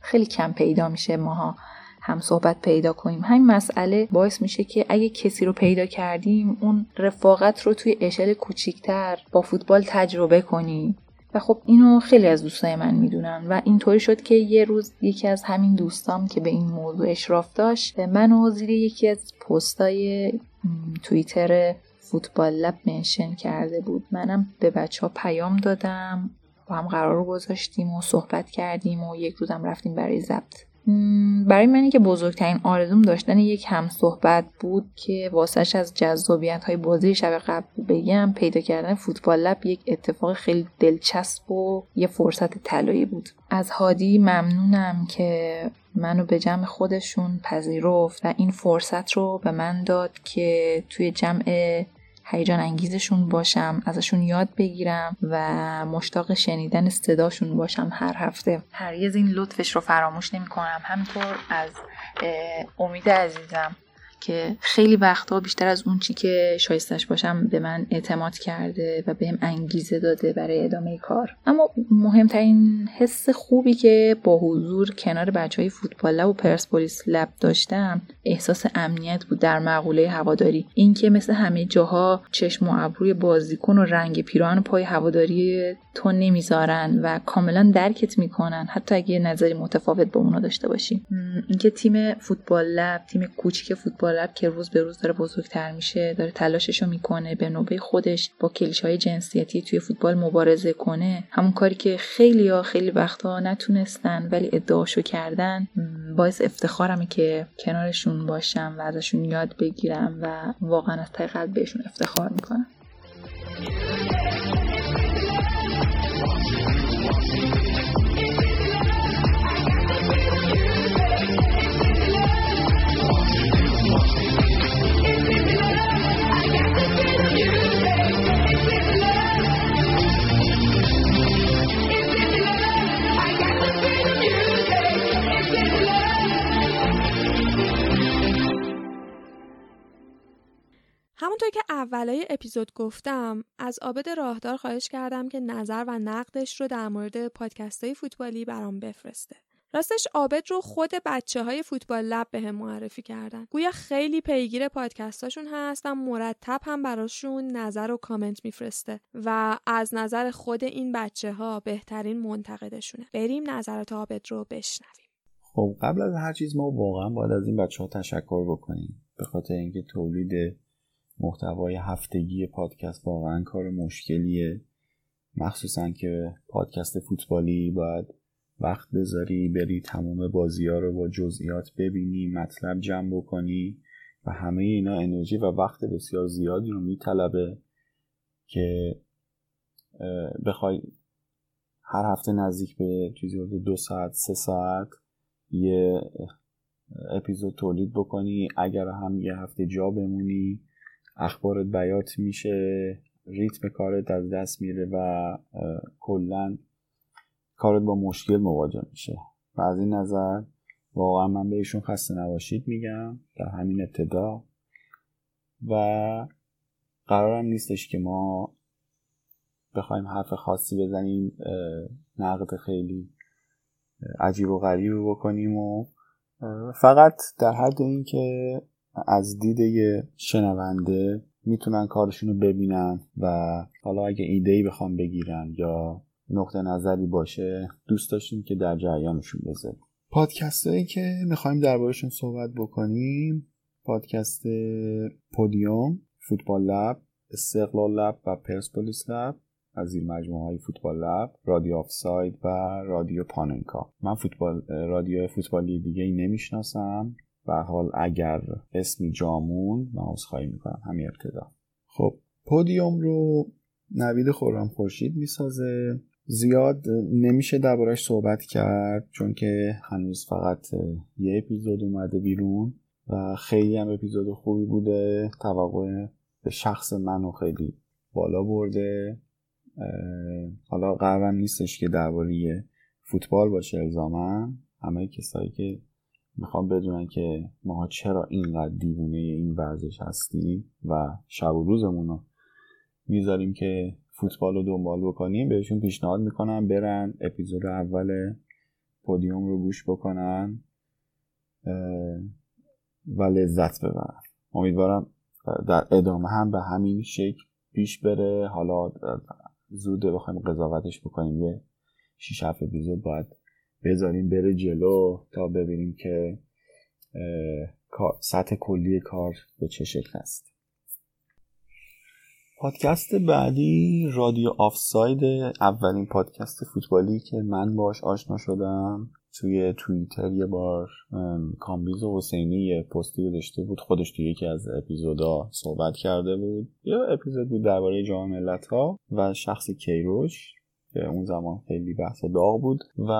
خیلی کم پیدا میشه ماها هم صحبت پیدا کنیم. همین مسئله باعث میشه که اگه کسی رو پیدا کردیم اون رفاقت رو توی اشل کوچیکتر با فوتبال تجربه کنیم و خب اینو خیلی از دوستای من می‌دونن. و اینطوری شد که یه روز یکی از همین دوستام که به این موضوع اشراف داشت منو زیر یکی از پستای توییتر فوتبال لب منشن کرده بود. منم به بچه ها پیام دادم. با هم قرار رو گذاشتیم و صحبت کردیم و یک روزم رفتیم برای ضبط. برای منی که بزرگترین آرزوم داشتن یک هم صحبت بود که واسهش از جذابیت های بازی شب قبل بگم پیدا کردن فوتبال لب یک اتفاق خیلی دلچسب و یه فرصت طلایی بود. از هادی ممنونم که منو به جمع خودشون پذیرفت و این فرصت رو به من داد که توی جمع هیجان انگیزشون باشم ازشون یاد بگیرم و مشتاق شنیدن صداشون باشم هر هفته. هرگز این لطفش رو فراموش نمی کنم همینطور از امید عزیزم. که خیلی وقتا بیشتر از اون چی که شایستش باشم به من اعتماد کرده و بهم انگیزه داده برای ادامه کار. اما مهمترین حس خوبی که با حضور کنار بچه های فوتبال و پرسپولیس لب داشتم احساس امنیت بود در مقوله هواداری. اینکه مثل همه جاها چشم و ابروی بازیکن و رنگ پیراهن پای هواداری تو نمی‌ذارن و کاملا درکت می‌کنن حتی اگه نظری متفاوت با اونا داشته باشی. اینکه تیم فوتبال لب تیم کوچیک فوتبال لب که روز به روز داره بزرگتر میشه داره تلاششو می‌کنه به نوبه خودش با کلیش های جنسیتی توی فوتبال مبارزه کنه. همون کاری که خیلی ها خیلی وقتا نتونستن ولی ادعاشو کردن باعث افتخارمه که کنارشون باشم و ازشون یاد بگیرم و واقعا از ته قلب بهشون افتخار می‌کنم. همونطور که اولای اپیزود گفتم از عابد راهدار خواهش کردم که نظر و نقدش رو در مورد پادکست های فوتبالی برام بفرسته. راستش عابد رو خود بچه های فوتبال لب به هم معرفی کردن. گویا خیلی پیگیر پادکستاشون هست و مرتب هم براشون نظر و کامنت میفرسته و از نظر خود این بچه ها بهترین منتقدشونه. بریم نظرات عابد رو بشنویم. خب قبل از هر چیز ما واقعا باید از این بچه ها تشکر بکنیم به خاطر اینکه تولید محتوای هفتگی پادکست واقعا کار مشکلیه. مخصوصا که پادکست فوتبالی باید وقت بذاری بری تمام بازی ها رو با جزئیات ببینی مطلب جمع بکنی و همه اینا انرژی و وقت بسیار زیادی رو میطلبه که بخوای هر هفته نزدیک به چیزی دو ساعت سه ساعت یه اپیزود تولید بکنی اگر هم یه هفته جا بمونی اخبارت بیات میشه ریتم کارت از دست میره و کلا کارت با مشکل مواجه میشه. و از این نظر واقعا من بهشون خسته نباشید میگم در همین ابتدا. و قرارم نیستش که ما بخوایم حرف خاصی بزنیم نقد خیلی عجیب و غریب بکنیم و فقط در حد اینکه از دید شنونده می‌تونن کارشون رو ببینن و حالا اگه ایده ای بخوام بگیرن یا نقطه نظری باشه دوست داشتیم که در جریانشون بذاریم. پادکست هایی که می‌خوایم دربارشون صحبت بکنیم پادکست پودیوم فوتبال لب استقلال لب و پرسپولیس لب از این مجموعه های فوتبال لب رادیو آفساید و رادیو پاننکا. من فوتبال رادیو فوتبالی دیگه ای نمی‌شناسم. و حال اگر اسمی جامون من عذرخواهی می‌کنم. همین ابتدا. خب پودیوم رو نوید خورم خورشید می‌سازه. زیاد نمیشه دربارش صحبت کرد چون که هنوز فقط یه اپیزود اومده بیرون و خیلی هم اپیزود خوبی بوده. توقع به شخص منو خیلی بالا برده. حالا قرارم نیستش که درباره فوتبال باشه الزاما. همه کسایی که می‌خوام بدونن که ماها چرا اینقدر دیوونه این ورزش هستیم و شب و روزمون رو می‌ذاریم که فوتبال رو دنبال بکنیم. بهشون پیشنهاد می‌کنم برن اپیزود اول پودیوم رو گوش بکنن و لذت ببرن. امیدوارم در ادامه هم به همین شکل پیش بره. حالا زود بخوایم قضاوتش بکنیم. یه شیش هفت اپیزود باید بذاریم بره جلو تا ببینیم که سطح کلی کار به چه شکل است. پادکست بعدی رادیو آفساید اولین پادکست فوتبالی که من باش آشنا شدم. توی توییتر یه بار کامبیز حسینی یه پستی داشته بود. خودش توی یکی از اپیزودا صحبت کرده بود. یه اپیزود بود درباره جام ملت ها و شخص کیروش. که اون زمان خیلی بحث داغ بود و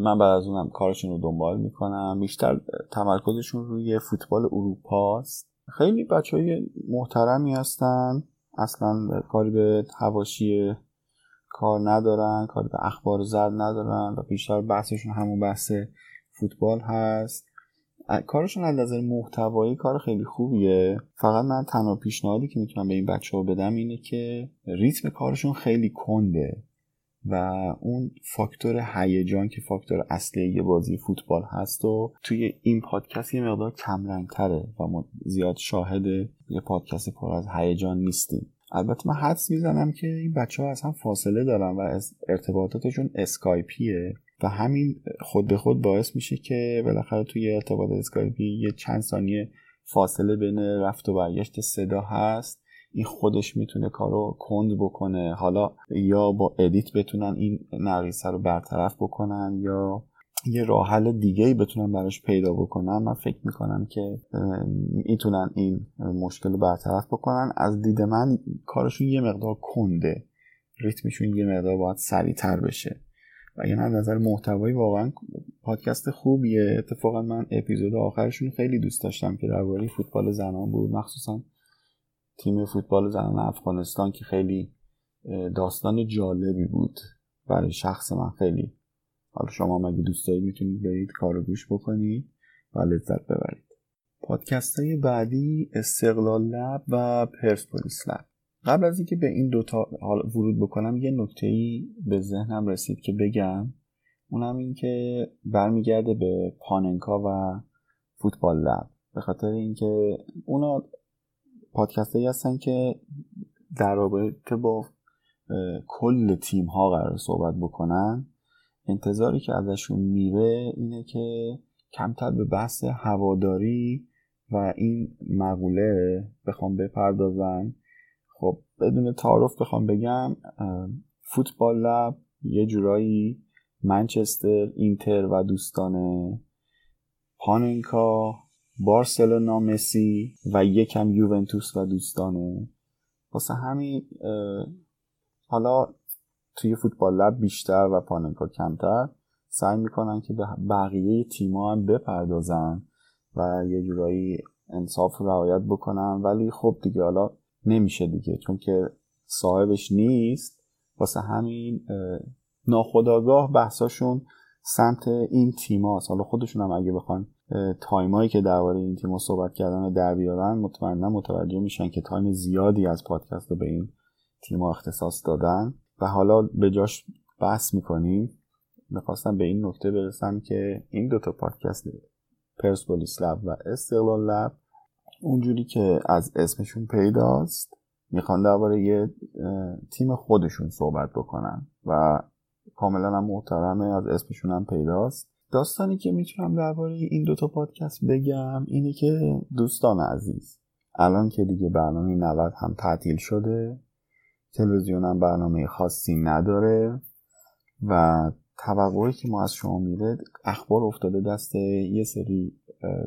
من بعد از اونم کارشون رو دنبال می‌کنم. بیشتر تمرکزشون روی فوتبال اروپا است. خیلی بچه های محترمی هستن. اصلا کاری به هواشی کار ندارن کاری به اخبار زد ندارن و بیشتر بحثشون همون بحث فوتبال هست. کارشون از نظر محتوایی کار خیلی خوبیه. فقط من تنها پیشنهادی که می‌تونم به این بچه ها بدم اینه که ریتم کارشون خیلی کنده و اون فاکتور هیجان که فاکتور اصلی یه بازی فوتبال هست و توی این پادکست یه مقدار کم تره و ما زیاد شاهد یه پادکست پر از هیجان نیستیم. البته من حدس می‌زنم که این بچه ها اصلا فاصله دارن و ارتباطاتشون اسکایپیه. و همین خود به خود باعث میشه که بالاخره توی ارتباط اسکایپی یه چند ثانیه فاصله بین رفت و برگشت صدا هست. این خودش می‌تونه کارو کند بکنه. حالا یا با edit بتونن این نقیصه رو برطرف بکنن یا یه راه حل دیگه ای بتونن براش پیدا بکنن. من فکر می‌کنم که می‌تونن این مشکل رو برطرف بکنن. از دید من کارشون یه مقدار کنده. ریتمشون یه مقدار باید سریعتر بشه. و یه نظر محتوایی واقعا پادکست خوبیه. اتفاقا من اپیزود آخرشون خیلی دوست داشتم که درباره فوتبال زنان بود. مخصوصا تیم فوتبال زنان افغانستان که خیلی داستان جالبی بود برای شخص من. خیلی. حالا شما مگه دوست دارید می‌تونید برید کارو گوش بکنید و لذت ببرید. پادکست های بعدی استقلال لب و پرسپولیس لب. قبل از اینکه به این دوتا ورود بکنم یه نکته ای به ذهنم رسید که بگم. اونم این که برمیگرده به پاننکا و فوتبال لب. به خاطر اینکه اونا پادکست هایی هستن که در رابطه با کل تیم ها قرار صحبت بکنن. انتظاری که ازشون میره اینه که کمتر به بحث هواداری و این مقوله بخوام بپردازن خب بدون تعارف بخوام بگم فوتبال لب یه جورایی منچستر اینتر و دوستانه پاننکا بارسلونا مسی و یکم یوونتوس و دوستانه واسه همین حالا توی فوتبال Lab بیشتر و پاننکا کمتر سعی می‌کنن که به بقیه تیما هم بپردازن و یه جورایی انصاف رعایت بکنن. ولی خب دیگه حالا نمیشه دیگه چون که صاحبش نیست. واسه همین ناخودآگاه بحثاشون سمت این تیماست حالا خودشون هم اگه بخوان time ایی که درباره این تیما صحبت کردن در بیارن مطمئنا متوجه میشن که time زیادی از پادکست رو به این تیما اختصاص دادن. و حالا به جاش بحث می‌کنیم. می‌خواستم به این نکته برسم که این دوتا پادکست پرسپولیس لب و استقلال لب اونجوری که از اسمشون پیداست می‌خوان درباره یه تیم خودشون صحبت بکنن و کاملا هم محترمه از اسمشون هم پیداست. داستانی که می‌تونم درباره این دوتا پادکست بگم اینه که دوستان عزیز الان که دیگه برنامه 90 هم تعطیل شده تلویزیون هم برنامه خاصی نداره و توقعی که ما از شما میره اخبار افتاده دست یه سری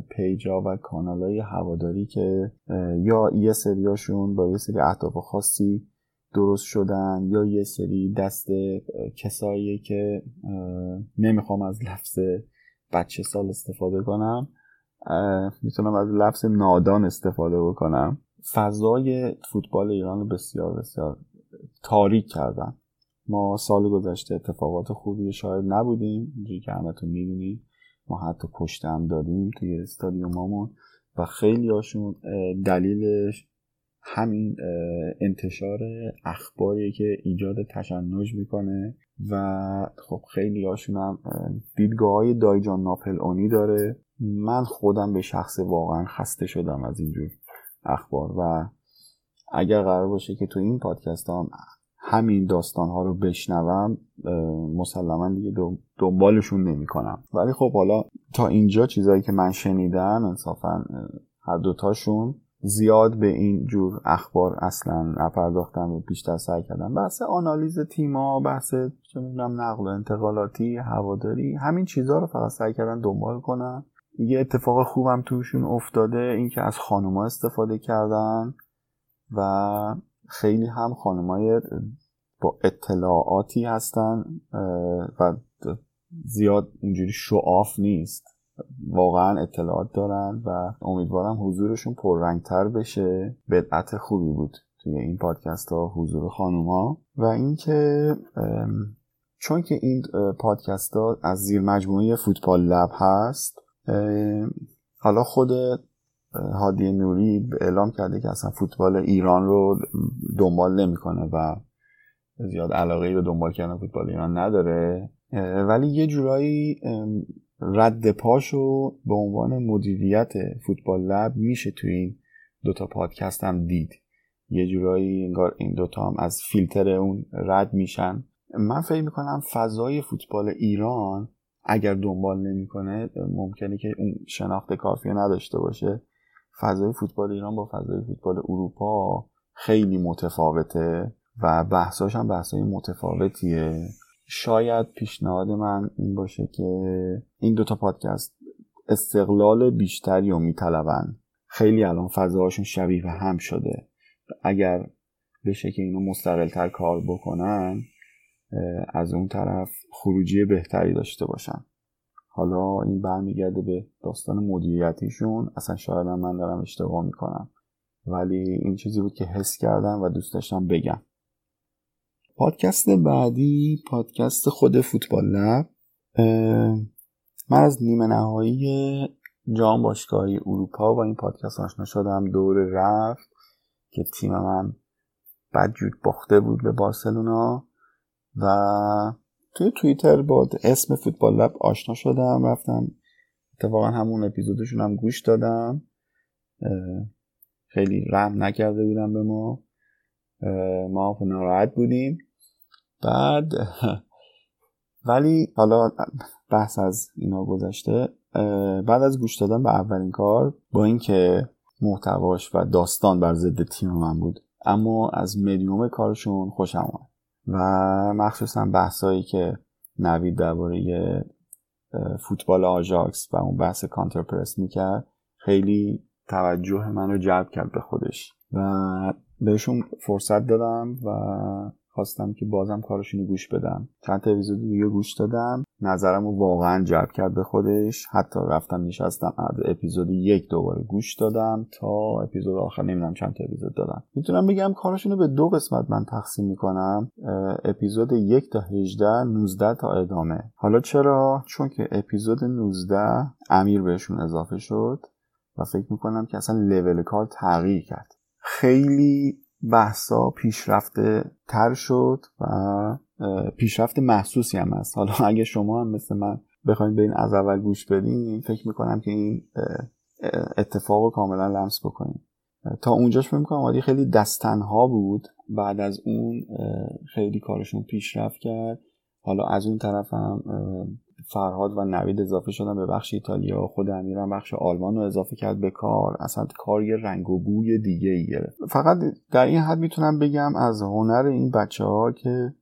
پیجا و کانال های هواداری که یا یه سریاشون با یه سری اهداف خاصی درست شدن یا یه سری دست کسایی که نمی‌خوام از لفظ بچه سال استفاده کنم می‌تونم از لفظ نادان استفاده بکنم. فضای فوتبال ایران بسیار بسیار تاریک کردن. ما سال گذشته اتفاقات خوبی شاید نبودیم اینجوری که همتون می‌دونید. ما حتی کشته هم دادیم توی استادیومامون و خیلی هاشون دلیلش همین انتشار اخباری که ایجاد تشنج می‌کنه و خب خیلی هاشون هم دیدگاه های دایجان ناپل اونی داره. من خودم به شخص واقعا خسته شدم از اینجور اخبار و اگر قرار باشه که تو این پادکست هم همین داستان ها رو بشنوم مسلما دیگه دنبالشون نمی کنم ولی خب حالا تا اینجا چیزایی که من شنیدم انصافا هر دوتاشون زیاد به این جور اخبار اصلا نپرداختم و بیشتر سعی کردم بحث آنالیز تیما بحث چه می‌دونم نقل و انتقالاتی هواداری همین چیزها رو فقط سعی کردن دنبال کنم یه اتفاق خوبم توشون افتاده اینکه از خانوما استفاده کردن و خیلی هم خانمای با اطلاعاتی هستن و زیاد اینجوری شعاف نیست. واقعا اطلاعات دارن و امیدوارم حضورشون پررنگتر بشه. بدعت خوبی بود توی این پادکست ها حضور خانوما. و اینکه چون که این پادکست ها از زیر مجموعه فوتبال لب هست حالا خود هادی نوری اعلام کرده که اصلا فوتبال ایران رو دنبال نمی‌کنه و زیاد علاقه به دنبال کردن فوتبال ایران نداره. ولی یه جورایی رد پاشو به عنوان مدیریت فوتبال لب میشه توی این دوتا پادکست هم دید. یه جورایی انگار این دوتا هم از فیلتر اون رد میشن. من فکر می‌کنم فضای فوتبال ایران اگر دنبال نمی‌کنه ممکنه که اون شناخت کافی نداشته باشه. فضای فوتبال ایران با فضای فوتبال اروپا خیلی متفاوته و بحثاش هم بحثای متفاوتیه. شاید پیشنهاد من این باشه که این دوتا پادکست استقلال بیشتری رو میطلبن. خیلی الان فضاهاشون شبیه به هم شده. اگر بشه که اینو مستقلتر کار بکنن از اون طرف خروجی بهتری داشته باشن. حالا این برمیگرده به داستان مدیریتیشون. اصلا شاید من دارم اشتباه می‌کنم. ولی این چیزی بود که حس کردم و دوست داشتم بگم. پادکست بعدی پادکست خود فوتبال لب. من از نیمه نهایی جام باشگاهی اروپا با این پادکست آشنا شدم. دور رفت که تیم من بدجود باخته بود به بارسلونا و توی توییتر با اسم فوتبال لب آشنا شدم رفتم اتفاقا همون اپیزودشون هم گوش دادم. خیلی رحم نکرده بودم به ما. ما ناراحت بودیم. بعد ولی حالا بحث از اینا گذشته. بعد از گوش دادن به اولین کار با اینکه محتواش و داستان بر ضد تیم من بود اما از مدیوم کارشون خوشم آمد و مخصوصا بحثایی که نوید درباره فوتبال آژاکس و اون بحث کانتر پرس می‌کرد خیلی توجه من رو جلب کرد به خودش. و بهشون فرصت دادم و خواستم که بازم کارشون گوش بدم. چند تا اپیزود دیگه گوش دادم. نظرم رو واقعا جلب کرد به خودش. حتی رفتم نشستم از اپیزود یک دوباره گوش دادم تا اپیزود آخر. نمی‌دونم چند تا اپیزود دادم. می‌تونم بگم کارشون رو به دو قسمت من تقسیم می‌کنم. اپیزود یک تا 18 19 تا ادامه. حالا چرا؟ چون که اپیزود 19 امیر بهشون اضافه شد و فکر می‌کنم که اصلا لول کار تغییر کرد. خیلی بحثا پیشرفته تر شد و پیشرفت محسوسی هم هست. حالا اگه شما هم مثل من بخواید به این از اول گوش بدین فکر می‌کنم که این اتفاق رو کاملا لمس بکنیم. تا اونجاش فکر می‌کنم عادی خیلی دستنها بود. بعد از اون خیلی کارشون پیشرفت کرد. حالا از اون طرف هم فرهاد و نوید اضافه شدن به بخش ایتالیا. خود امیرم بخش آلمان رو اضافه کرد به کار. اصلا کار یه رنگ و بوی دیگه ای گرفت. فقط در این حد می‌تونم بگم از هنر این بچه ها که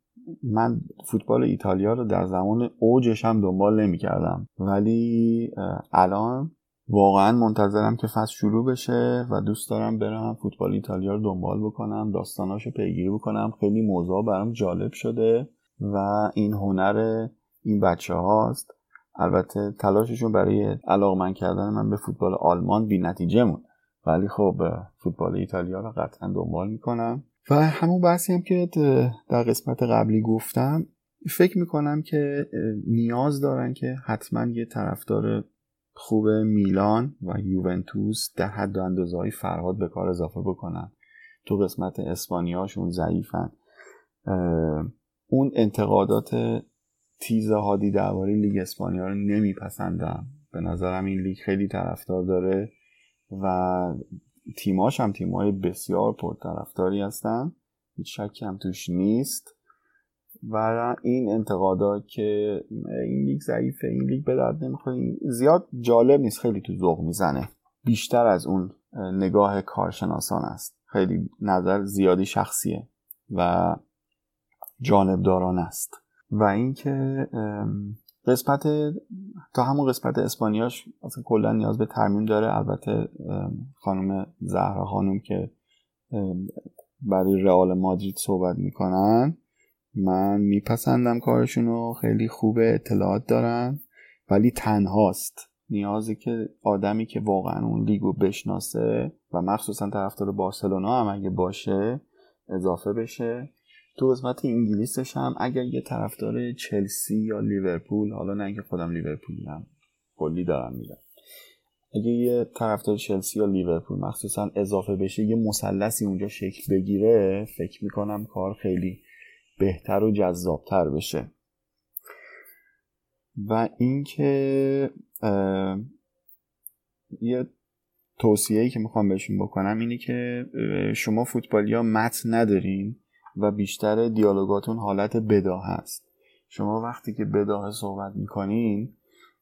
من فوتبال ایتالیا رو در زمان اوجش هم دنبال نمی کردم ولی الان واقعا منتظرم که فصل شروع بشه و دوست دارم برم فوتبال ایتالیا رو دنبال بکنم داستاناشو پیگیری بکنم. خیلی موضوع برام جالب شده و این هنر این بچه هاست البته تلاششون برای علاقمند کردن من به فوتبال آلمان بی نتیجه مون. ولی خب فوتبال ایتالیا رو قطعا دنبال می‌کنم. و همون بحثی هم که در قسمت قبلی گفتم فکر می‌کنم که نیاز دارن که حتما یه طرفدار خوب میلان و یوونتوس در حد و فرهاد به کار اضافه بکنن. تو قسمت اسپانیاشون ضعیفن. اون انتقادات تیز هادی درباره لیگ اسپانیا رو نمیپسندم. به نظرم این لیگ خیلی طرفدار داره و تیماش هم تیمای بسیار پرطرفداری هستن. هیچ شکی هم توش نیست. و این انتقادات که این لیگ ضعیفه این لیگ به درد نمی‌خوره. زیاد جالب نیست خیلی تو ذوق می‌زنه. بیشتر از اون نگاه کارشناسان است. خیلی نظر زیادی شخصیه و جانبداران است. و اینکه قسمت تا همون قسمت اسپانیاش اصلا کلا نیاز به ترمیم داره. البته خانم زهرا خانم که برای رئال مادرید صحبت می‌کنن من میپسندم کارشون خیلی خوبه اطلاعات دارن ولی تنهاست. نیازی که آدمی که واقعا اون لیگو بشناسه و مخصوصا طرفدار بارسلونا هم اگه باشه اضافه بشه. تو قسمت انگلیسش هم اگر یه طرفدار چلسی یا لیورپول حالا نه اینکه خودم لیورپولی هم کلی دارم میرم اگه یه طرفدار چلسی یا لیورپول مخصوصا اضافه بشه یه مثلثی اونجا شکل بگیره فکر می‌کنم کار خیلی بهتر و جذابتر بشه. و اینکه یه توصیه‌ای که می‌خوام بهشون بکنم اینه که شما فوتبالیا متن ندارین. و بیشتر دیالوگاتون حالت بداه هست شما وقتی که بداه صحبت می‌کنین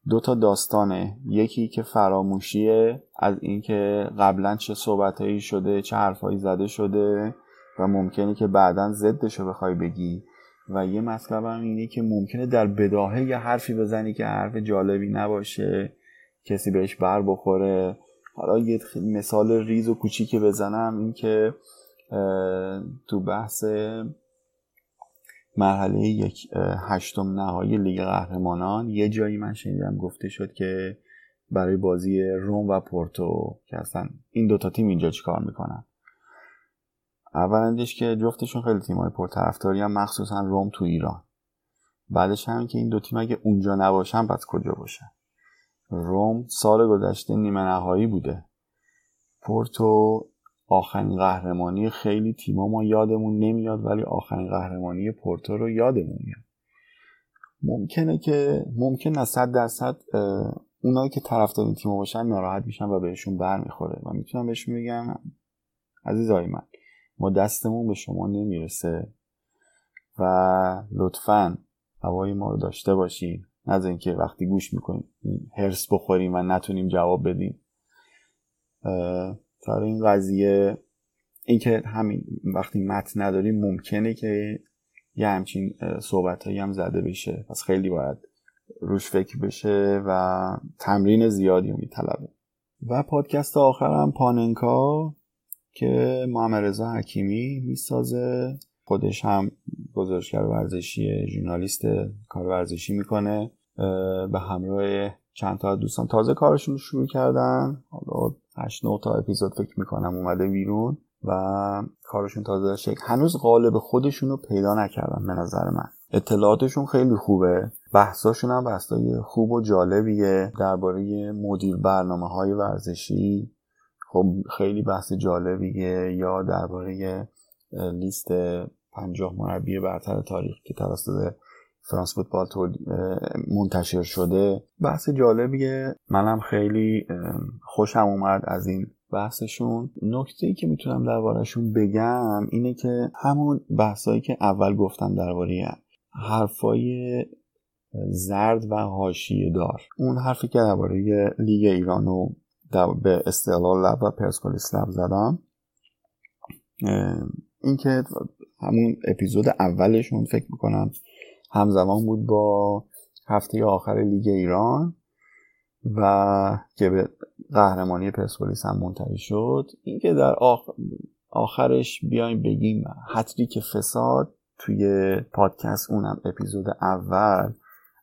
دو تا داستانه. یکی که فراموشیه از اینکه قبلا چه صحبتهایی شده چه حرفهایی زده شده و ممکنه که بعدا ضدش رو بخوای بگی. و یه مطلب هم اینه که ممکنه در بداهه یه حرفی بزنی که حرف جالبی نباشه کسی بهش بر بخوره. حالا یه مثال ریز و کوچیکی بزنم این که تو بحث مرحله یک هشتم نهایی لیگ قهرمانان یه جایی من شنیدم گفته شد که برای بازی روم و پورتو که اصلا این دوتا تیم اینجا چیکار می‌کنن. اولندش که جفتشون خیلی تیمای پرطرفداری هم مخصوصا روم تو ایران. بعدش هم که این دو تیم اگه اونجا نباشن پس کجا باشن؟ روم سال گذشته نیمه نهایی بوده. پورتو آخرین قهرمانی خیلی تیما ما یادمون نمیاد ولی آخرین قهرمانی پورتو رو یادمون میاد. ممکنه که ممکن نه صد درصد اونایی که طرفدار این تیما باشن ناراحت میشن و بهشون برمیخوره. و می‌تونم بهشون بگم عزیزای من ما دستمون به شما نمی‌رسه و لطفا هوای ما رو داشته باشین. از اینکه وقتی گوش می‌کنیم هرس بخوریم و نتونیم جواب بدیم. سر این قضیه اینکه همین وقتی متن نداریم ممکنه که یه همچین صحبت هم زده بشه. پس خیلی باید روش فکر بشه و تمرین زیادی رو میطلبه. و پادکست آخرم پاننکا که محمد رضا حکیمی می‌سازه. خودش هم گزارشگر ورزشی ژورنالیست کار ورزشی می‌کنه. به همراه چند تا دوستان. تازه کارشون رو شروع کردن. حالا 8 9 تا اپیزود فکر می‌کنم اومده بیرون و کارشون تازه شکل هنوز قالب خودشون رو پیدا نکردن به نظر من. اطلاعاتشون خیلی خوبه. بحثاشون هم بحثای خوب و جالبیه. درباره مدیر برنامه های ورزشی خب خیلی بحث جالبیه. یا درباره لیست پنجاه مربی برتر تاریخ که توسط فرانس فوتبال منتشر شده. بحث جالبیه. منم خیلی خوشم اومد از این بحثشون. نکته ای که می‌تونم دربارهشون بگم اینه که همون بحثایی که اول گفتم درباره حرفای زرد و حاشیه دار. اون حرفی که درباره لیگ ایران رو به استقلال لب و پرسپولیس لب زدم. اینکه همون اپیزود اولشون فکر می‌کنم همزمان بود با هفته آخر لیگ ایران و که به قهرمانی پرسپولیس هم منتهی شد. اینکه در آخرش بیایم بگیم که فساد توی پادکست اونم اپیزود اول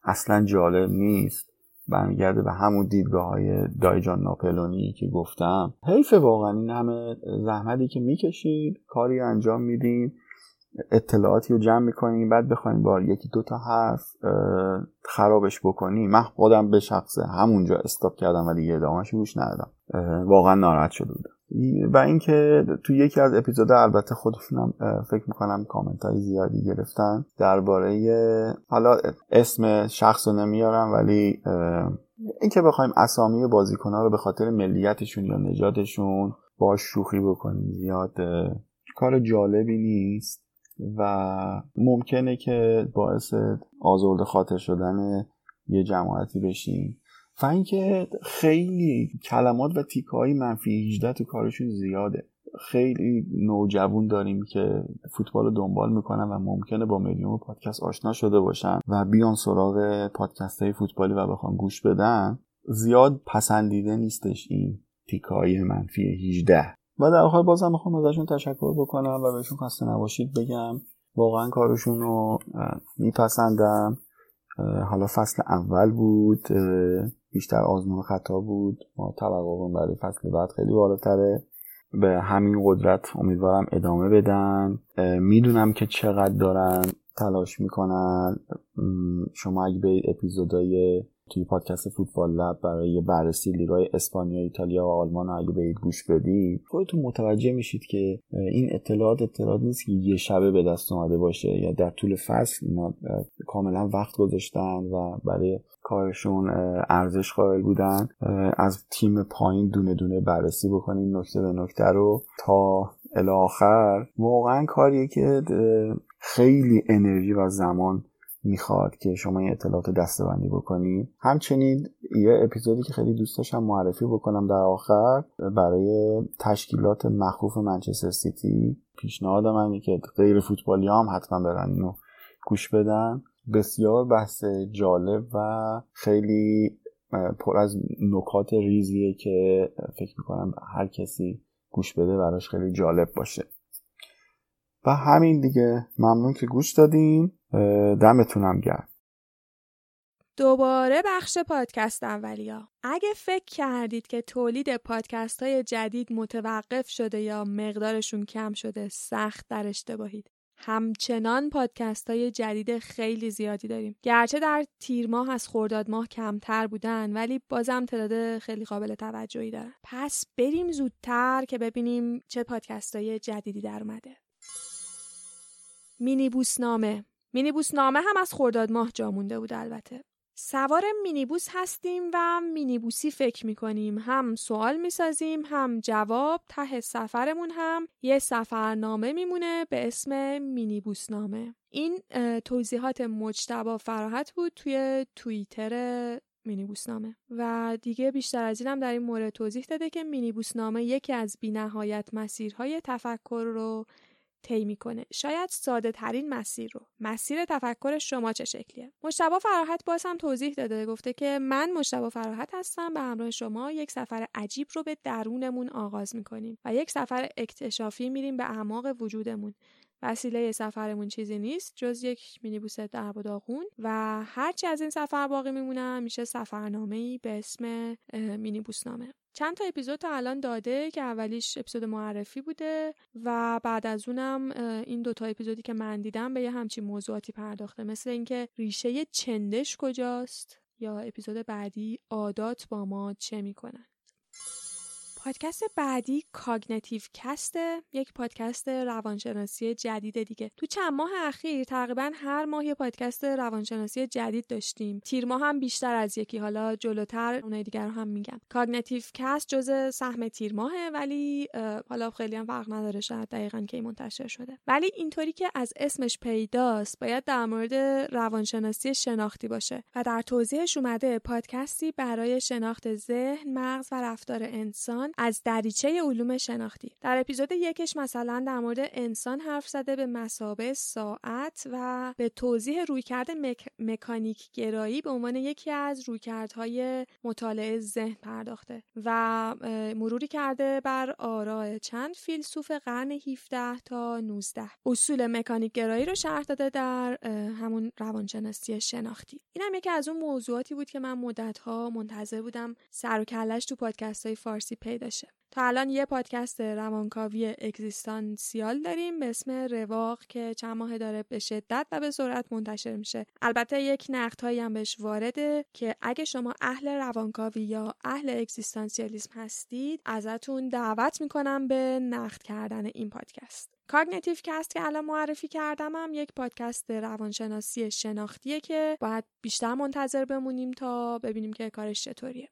اصلا جالب نیست. برمیگرده به همون دیدگاه های دایجان ناپلونی که گفتم. حیف واقعا این همه زحمتی که می‌کشید کاری انجام میدین. اطلاعاتی رو جمع می‌کنیم بعد بخوایم با یکی دو تا حرف خرابش بکنیم. من خودم به شخصه همونجا استاپ کردم و دیگه ادامهش گوش ندادم. واقعا ناراحت شده بودم. و اینکه تو یکی از اپیزود البته خودشونم فکر می‌کنم کامنت های زیادی گرفتن درباره حالا اسم شخص رو نمیارم ولی اینکه بخوایم اسامی بازیکن ها رو به خاطر ملیتشون یا نجاتشون با شوخی بکنیم زیاد کار جالبی نیست. و ممکنه که باعث آزرده خاطر شدن یه جماعتی بشیم. و اینکه خیلی کلمات و تیکه های منفی 18 تو کارشون زیاده. خیلی نوجوون داریم که فوتبال رو دنبال می‌کنن و ممکنه با مدیوم پادکست آشنا شده باشن و بیان سراغ پادکست های فوتبالی و بخوان گوش بدن زیاد پسندیده نیستش این تیکای منفی 18 و در آخر بازم می‌خوام ازشون تشکر بکنم و بهشون خسته نباشید بگم. واقعا کارشون رو میپسندم. حالا فصل اول بود بیشتر آزمون خطا بود. ما توقعمون برای فصل بعد خیلی بالاتره. به همین قدرت امیدوارم ادامه بدن. می‌دونم که چقدر دارن تلاش می‌کنن. شما اگه به اپیزودهای توی پادکست فوتبال لب برای بررسی لیگای اسپانیا، ایتالیا و آلمان رو اگه برید گوش بدید خودتون متوجه میشید که این اطلاعات اطلاعات نیست که یه شبه به دست اومده باشه یا در طول فصل اینا کاملا وقت گذاشتن و برای کارشون ارزش قائل بودن. از تیم پایین دونه دونه بررسی بکنین نکته به نکته رو تا الاخر واقعا کاریه که خیلی انرژی و زمان می‌خواد که شما این اطلاعات دستبندی بکنید همچنین یه اپیزودی که خیلی دوست داشتم معرفی بکنم در آخر برای تشکیلات مخوف منچستر سیتی. پیشنهاد من که غیر فوتبالی هم حتما برن اینو گوش بدن. بسیار بحث جالب و خیلی پر از نکات ریزیه که فکر می‌کنم هر کسی گوش بده براش خیلی جالب باشه. و همین دیگه. ممنون که گوش دادین. دمتونم گرم. دوباره بخش پادکست اولیا. اگه فکر کردید که تولید پادکست های جدید متوقف شده یا مقدارشون کم شده سخت در اشتباهید. همچنان پادکست های جدید خیلی زیادی داریم. گرچه در تیر ماه از خورداد ماه کمتر بودن ولی بازم تعداد خیلی قابل توجهی دارن. پس بریم زودتر که ببینیم چه پادکست های جدیدی در اومده. مینی نامه مینی نامه هم از خورداد ماه جا مونده بود البته. سوار مینیبوس هستیم و مینیبوسی فکر می‌کنیم. هم سوال می‌سازیم هم جواب ته سفرمون هم یه سفرنامه میمونه به اسم مینیبوس نامه این توضیحات مجتبا فراحت بود توی توییتر مینیبوس نامه و دیگه بیشتر از اینم در این مورد توضیح داده که مینیبوس نامه یکی از بینهایت مسیرهای تفکر رو طی می‌کنه. شاید ساده ترین مسیر رو. مسیر تفکر شما چه شکلیه؟ مشتبه فراحت باز هم توضیح داده. گفته که من مشتبه فراحت هستم به همراه شما یک سفر عجیب رو به درونمون آغاز می‌کنیم و یک سفر اکتشافی میریم به اعماق وجودمون. وسیله سفرمون چیزی نیست جز یک مینیبوس درب و داغون و هرچی از این سفر باقی میمونه میشه سفرنامه ای به اسم مینیبوس نامه چند تا اپیزود تا الان داده که اولیش اپیزود معرفی بوده و بعد از اونم این دوتا اپیزودی که من دیدم به یه همچین موضوعاتی پرداخته. مثل اینکه ریشه چندش کجاست یا اپیزود بعدی عادات با ما چه می‌کنن. پادکست بعدی Cognitive Cast ه یک پادکست روانشناسی جدید دیگه. تو چند ماه اخیر تقریبا هر ماه یه پادکست روانشناسی جدید داشتیم. تیر ماه هم بیشتر از یکی حالا جلوتر اونای دیگر رو هم میگم. Cognitive Cast جز سهم تیر ماهه ولی حالا خیلی هم فرق نداره شاید دقیقا کی منتشر شده. ولی اینطوری که از اسمش پیداست باید در مورد روانشناسی شناختی باشه. و در توضیحش اومده پادکستی برای شناخت ذهن مغز و رفتار انسان از دریچه علوم شناختی. در اپیزود یکش مثلا در مورد انسان حرف زده به مثابه ساعت و به توضیح رویکرد مک... مکانیک گرایی به عنوان یکی از رویکردهای مطالعه ذهن پرداخته و مروری کرده بر آراء چند فیلسوف قرن 17 تا 19 اصول مکانیک گرایی رو شرح داده در همون روانشناسی شناختی. این هم یکی از اون موضوعاتی بود که من مدتها منتظر بودم سر و کلش تو پادکست های فارسی پیدا تا الان یه پادکست روانکاوی اگزیستانسیال داریم به اسم رواق که چند ماه داره به شدت و به سرعت منتشر میشه. البته یک نقدهایی هم بهش وارده که اگه شما اهل روانکاوی یا اهل اگزیستانسیالیسم هستید ازتون دعوت می‌کنم به نقد کردن این پادکست. Cognitive Cast که الان معرفی کردم هم یک پادکست روانشناسی شناختیه که باید بیشتر منتظر بمونیم تا ببینیم که کارش چطوریه.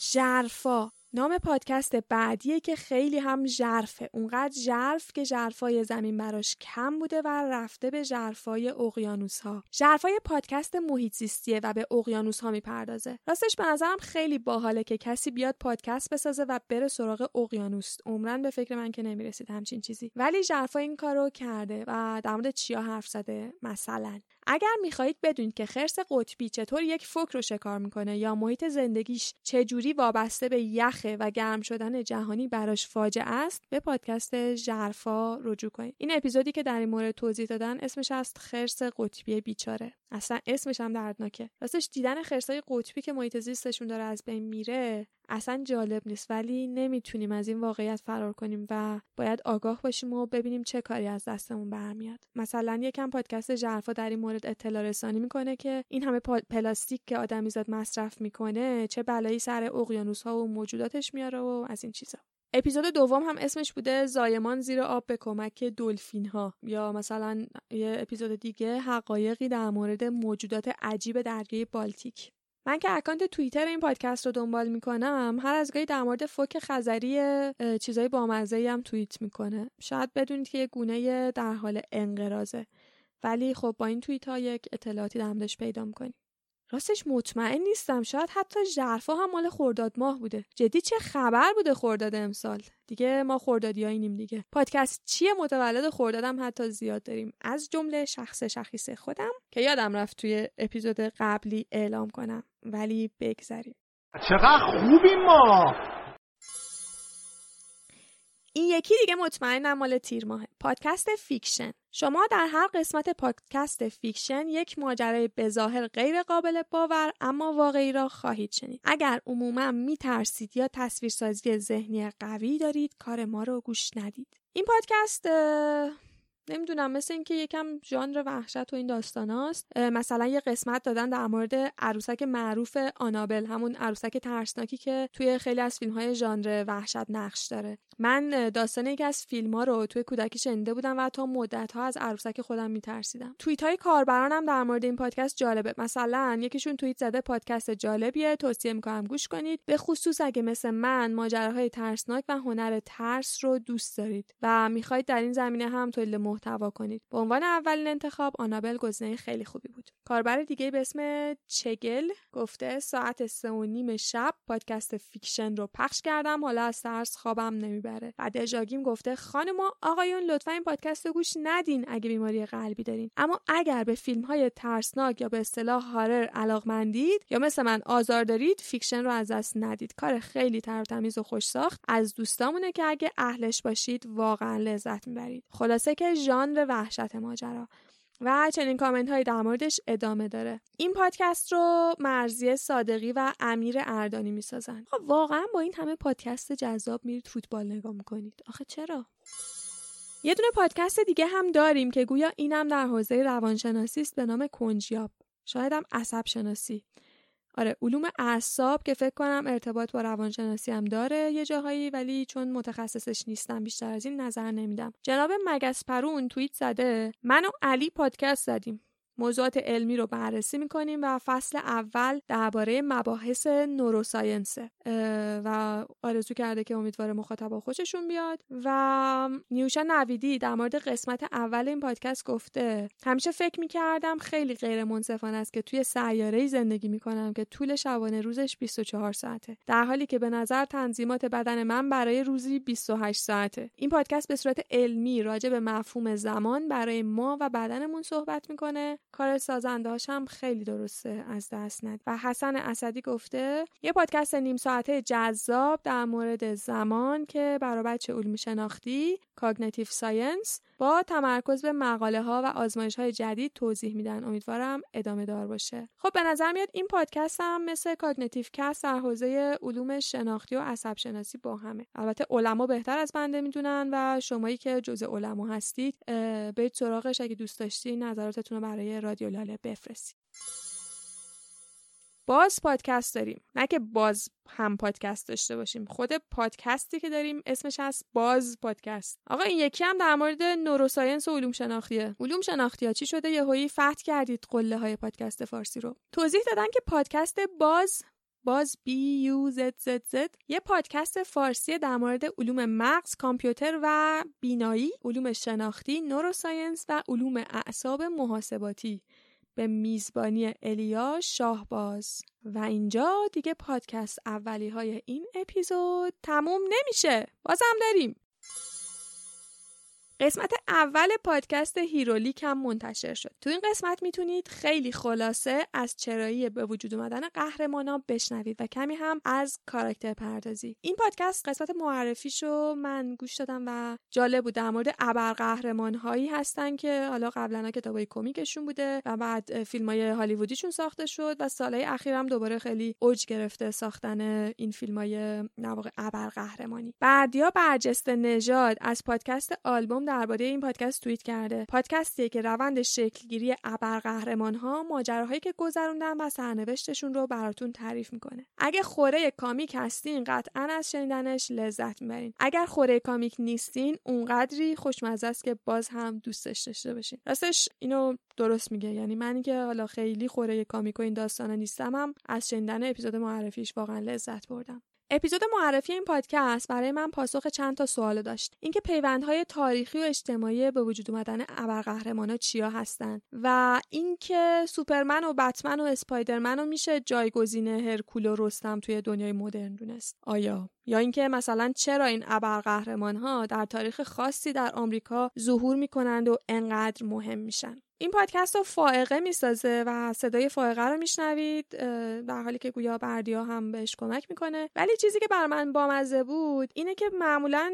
ژرفا. نام پادکست بعدیه که خیلی هم ژرفه. اونقدر ژرف که ژرفای زمین براش کم بوده و رفته به ژرفای اقیانوس ها ژرفای پادکست محیط زیستیه و به اقیانوس ها می‌پردازه. راستش به نظرم خیلی باحاله که کسی بیاد پادکست بسازه و بره سراغ اقیانوس. عمرن به فکر من که نمی‌رسید همچین چیزی. ولی ژرفا این کارو کرده و در مورد چیا حرف زده؟ مثلا. اگر می‌خواهید بدونید که خرس قطبی چطور یک فوک رو شکار می‌کنه یا محیط زندگیش چجوری وابسته به یخه و گرم شدن جهانی براش فاجعه است به پادکست ژرفا رجوع کنید. این اپیزودی که در این مورد توضیح دادن اسمش است خرس قطبی بیچاره. اصلا اسمش هم دردناکه. راستش دیدن خرسای قطبی که محیط زیستشون داره از بین میره اصلا جالب نیست. ولی نمی‌تونیم از این واقعیت فرار کنیم و باید آگاه باشیم و ببینیم چه کاری از دستمون برمیاد. مثلا یکم پادکست ژرفا در این مورد اطلاع رسانی می‌کنه که این همه پلاستیک که آدمیزاد مصرف می‌کنه چه بلایی سر اقیانوس ها و موجوداتش میاره و از این چیزا. اپیزود دوم هم اسمش بوده زایمان زیر آب به کمک دلفین ها یا مثلا یه اپیزود دیگه حقایقی در مورد موجودات عجیب دریای بالتیک. من که اکانت توییتر این پادکست رو دنبال می‌کنم هر از گاهی در مورد فوک خزری چیزای بامزه هم توییت می‌کنه. شاید بدونید که یه گونه در حال انقرازه ولی خب با این توییت ها یک اطلاعاتی در پیدا می‌کنیم. راستش مطمئن نیستم. شاید حتی ژرفا هم مال خرداد ماه بوده. جدی چه خبر بوده خرداد امسال؟ دیگه ما خردادیاییم دیگه. پادکست چیه؟ متولد خردادم حتی زیاد داریم. از جمله شخص شخیص خودم که یادم رفت توی اپیزود قبلی اعلام کنم. ولی بگذریم. چقدر خوبیم ما! این یکی دیگه مطمئنم مال تیر ماهه. پادکست Fiction. شما در هر قسمت پادکست فیکشن یک ماجرای بظاهر غیر قابل باور اما واقعی را خواهید شنید. اگر عموما میترسید یا تصویرسازی ذهنی قوی دارید کار ما رو گوش ندید. این پادکست نمی‌دونم مثل اینکه یکم ژانر وحشت و این داستاناست مثلا یه قسمت دادن در مورد عروسک معروف آنابل همون عروسک ترسناکی که توی خیلی از فیلم های ژانر وحشت نقش داره. من داستان یکی از فیلم ها رو توی کودکی شنیده بودم و تا مدت ها از عروسک خودم میترسیدم. توییت های کاربرانم در مورد این پادکست جالبه. مثلا یکیشون توییت زده پادکست جالبیه توصیه می‌کنم گوش کنید. به خصوص اگه مثل من ماجراهای ترسناک و هنر ترس رو دوست دارید و می‌خواید در این زمینه هم تولید محتوا کنید. به عنوان اولین انتخاب آنابل گزینه خیلی خوبی بود. کاربر دیگه به اسم چگل گفته ساعت سه و نیم شب پادکست فیکشن رو پخش کردم. حالا از ترس خوابم نمی‌بره. و دژاگیم گفته خانم آقایون لطفا این پادکست رو گوش ندین اگه بیماری قلبی دارین. اما اگر به فیلم های ترسناک یا به اصطلاح horror علاقمندید یا مثل من آزار دارید فیکشن رو از دست ندید. کار خیلی تر تمیز و خوش ساخت. از دوستامونه که اگه اهلش باشید واقعا لذت می‌برید. خلاصه که ژانر وحشت ماجرا و چنین کامنت هایی در موردش ادامه داره. این پادکست رو مرزی صادقی و امیر اردانی می‌سازن. خب واقعا با این همه پادکست جذاب میرید فوتبال نگاه می‌کنید. آخه چرا؟ یه دونه پادکست دیگه هم داریم که گویا اینم در حوزه روانشناسی است به نام کنجیاب. شاید هم عصب شناسی آره علوم اعصاب که فکر کنم ارتباط با روانشناسی هم داره یه جاهایی ولی چون متخصصش نیستم بیشتر از این نظر نمیدم. جناب مگس پرون توییت زده من و علی پادکست زدیم. موضوعات علمی رو بررسی می‌کنیم و فصل اول درباره مباحث نوروساینسه و آرزو کرده که امیدواره مخاطبا خوششون بیاد. و نیوشا نویدی در مورد قسمت اول این پادکست گفته همیشه فکر می‌کردم خیلی غیر منصفانه است که توی سیاره زندگی می‌کنم که طول شبانه روزش 24 ساعته. در حالی که به نظر تنظیمات بدن من برای روزی 28 ساعته. این پادکست به صورت علمی راجع به مفهوم زمان برای ما و بدنمون صحبت می‌کنه. کار سازنده هم خیلی درسته از دست ند. و حسن اسدی گفته یه پادکست نیم ساعته جذاب در مورد زمان که برای بچه علوم شناختی cognitive science با تمرکز به مقاله ها و آزمایش های جدید توضیح میدن. امیدوارم ادامه دار باشه. خب به نظر میاد این پادکست هم مثل کاگنیتیو کست در حوزه علوم شناختی و عصب شناسی با همه. البته علما بهتر از بنده می‌دونن و شمایی که جزء علما هستید برید سراغش. اگه دوست داشتی نظراتتون رو برای رادیو لاله بفرستید. باز پادکست داریم. نه که باز هم پادکست داشته باشیم. خود پادکستی که داریم اسمش هست باز پادکست. آقا این یکی هم در مورد neuroscience و علوم شناختیه. علوم شناختی ها چی شده؟ یهویی فتح کردید قله های پادکست فارسی رو. توضیح دادن که پادکست باز باز بی یو زد زد زد یه پادکست فارسی در مورد علوم مغز، کامپیوتر و بینایی، علوم شناختی، neuroscience و علوم اعصاب محاسباتی. به میزبانی الیا شاهباز. و اینجا دیگه پادکست اولی های این اپیزود تموم نمیشه. بازم داریم. قسمت اول پادکست هیرولیک هم منتشر شد. تو این قسمت می‌تونید خیلی خلاصه از چرایی به وجود اومدن قهرمانا بشنوید و کمی هم از کاراکتر پردازی. این پادکست قسمت معرفیشو من گوش دادم و جالب بود در مورد ابرقهرمان هایی هستن که حالا قبلا کتابای کمیکشون بوده و بعد فیلم های هالیوودیشون ساخته شد و سالهای اخیر هم دوباره خیلی اوج گرفته ساختن این فیلم های ابرقهرمانی. بردیا برجسته نژاد از پادکست آلبوم درباره این پادکست توییت کرده. پادکستی که روند شکلگیری ابرقهرمان ها ماجراهایی که گذروندن و سرنوشتشون رو براتون تعریف می‌کنه. اگه خوره کامیک هستین قطعا از شنیدنش لذت می‌برین. اگر خوره کامیک نیستین اونقدری خوشمزه است که باز هم دوستش داشته باشین. راستش اینو درست میگه. یعنی منی که حالا خیلی خوره کامیک و این داستانه نیستم هم از شنیدن اپیزود معرفیش واقعا لذت بردم. اپیزود معرفی این پادکست برای من پاسخ چند تا سوال داشت. اینکه پیوندهای تاریخی و اجتماعی به وجود اومدن ابرقهرمانا چیا هستن و اینکه سوپرمن و بتمن و اسپایدرمن رو میشه جایگزین هرکول و رستم توی دنیای مدرن دونست. آیا؟ یا اینکه مثلا چرا این ابرقهرمان ها در تاریخ خاصی در آمریکا ظهور می‌کنند و انقدر مهم میشن؟ این پادکست رو فائقه می‌سازه و صدای فائقه رو میشنوید در حالی که گویا بردیا هم بهش کمک می‌کنه. ولی چیزی که برای من بامزه بود اینه که معمولا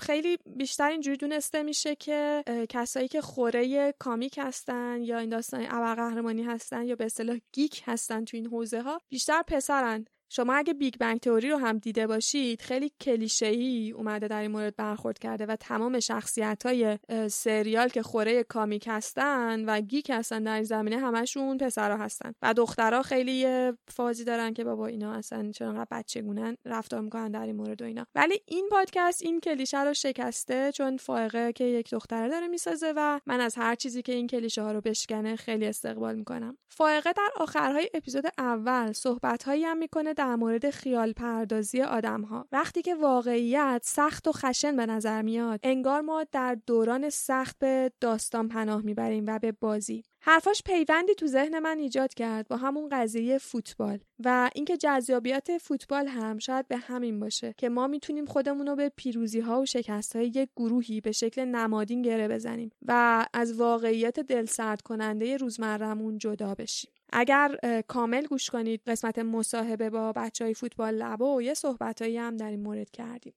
خیلی بیشتر اینجوری دونسته میشه که کسایی که خوره comic هستن یا این داستان ابرقهرمانی هستن یا به اصطلاح geek هستن تو این حوزه ها بیشتر پسرن. شما اگه Big Bang Theory رو هم دیده باشید خیلی کلیشه‌ای اومده در این مورد برخورد کرده و تمام شخصیت های سریال که خوره comic هستن و geek هستن در این زمینه همشون پسرا هستن و دخترها خیلی فازی دارن که بابا اینا اصلا چرا بچگونن رفتار می‌کنن در این مورد و اینا. ولی این پادکست این کلیشه رو شکسته چون فائقه که یک دختره داره می‌سازه و من از هر چیزی که این کلیشه ها رو بشکنه خیلی استقبال می‌کنم. فائقه در آخرهای اپیزود اول صحبت هم می‌کنه در مورد خیال پردازی آدم ها وقتی که واقعیت سخت و خشن به نظر میاد انگار ما در دوران سخت به داستان پناه می‌بریم و به بازی. حرفاش پیوندی تو ذهن من ایجاد کرد با همون قضیه فوتبال. و اینکه جذابیت فوتبال هم شاید به همین باشه که ما می‌تونیم خودمون رو به پیروزی ها و شکست های یک گروهی به شکل نمادین گره بزنیم و از واقعیت دلسرد کننده روزمرهمون جدا بشیم. اگر کامل گوش کنید قسمت مصاحبه با بچه های فوتبال لبا و یه صحبتهایی هم در این مورد کردیم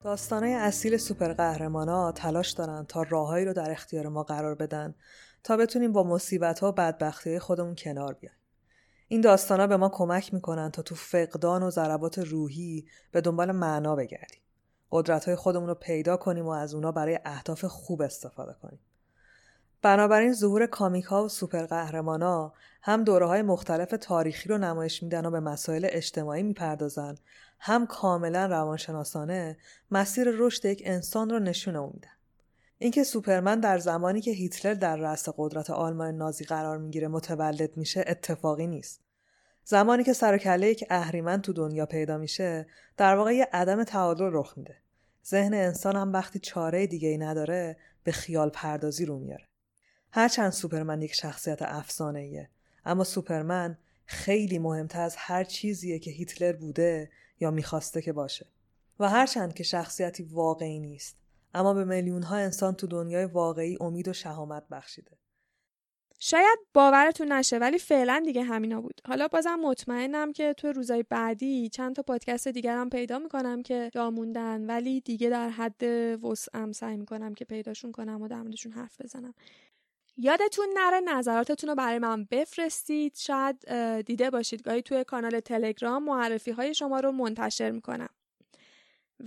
داستانهای اصیل سوپر قهرمانا تلاش دارن تا راههایی رو در اختیار ما قرار بدن تا بتونیم با مصیبت ها و بدبختی خودمون کنار بیایم. این داستان ها به ما کمک می‌کنن تا تو فقدان و ضربات روحی به دنبال معنا بگردیم. قدرت های خودمون رو پیدا کنیم و از اونا برای اهداف خوب استفاده کنیم. بنابراین ظهور کامیک ها و سوپر ها هم دوره های مختلف تاریخی رو نمایش میدن و به مسائل اجتماعی می‌پردازن هم کاملا روانشناسانه مسیر رشد یک انسان رو نشونمون میدن. اینکه سوپرمن در زمانی که هیتلر در رأس قدرت آلمان نازی قرار می‌گیره متولد میشه اتفاقی نیست. زمانی که سر یک اهریمن تو دنیا پیدا میشه در واقع یه عدم تعادل رخ میده. ذهن انسان هم وقتی چاره دیگه ای نداره به خیال پردازی رو میاره. هرچند سوپرمن یک شخصیت افسانه اما سوپرمن خیلی مهمتر از هر چیزیه که هیتلر بوده یا می‌خواسته که باشه. و هرچند که شخصیتی واقعی نیست اما به میلیون ها انسان تو دنیای واقعی امید و شهامت بخشیده. شاید باورتون نشه ولی فعلا دیگه همینا بود حالا بازم مطمئنم که تو روزای بعدی چند تا پادکست دیگر هم پیدا می‌کنم که داموندن ولی دیگه در حد وسعم سعی می‌کنم که پیداشون کنم و در حرف بزنم یادتون نره نظراتتون رو برای من بفرستید. شاید دیده باشید. گاهی توی کانال تلگرام معرفی های شما رو منتشر می‌کنم.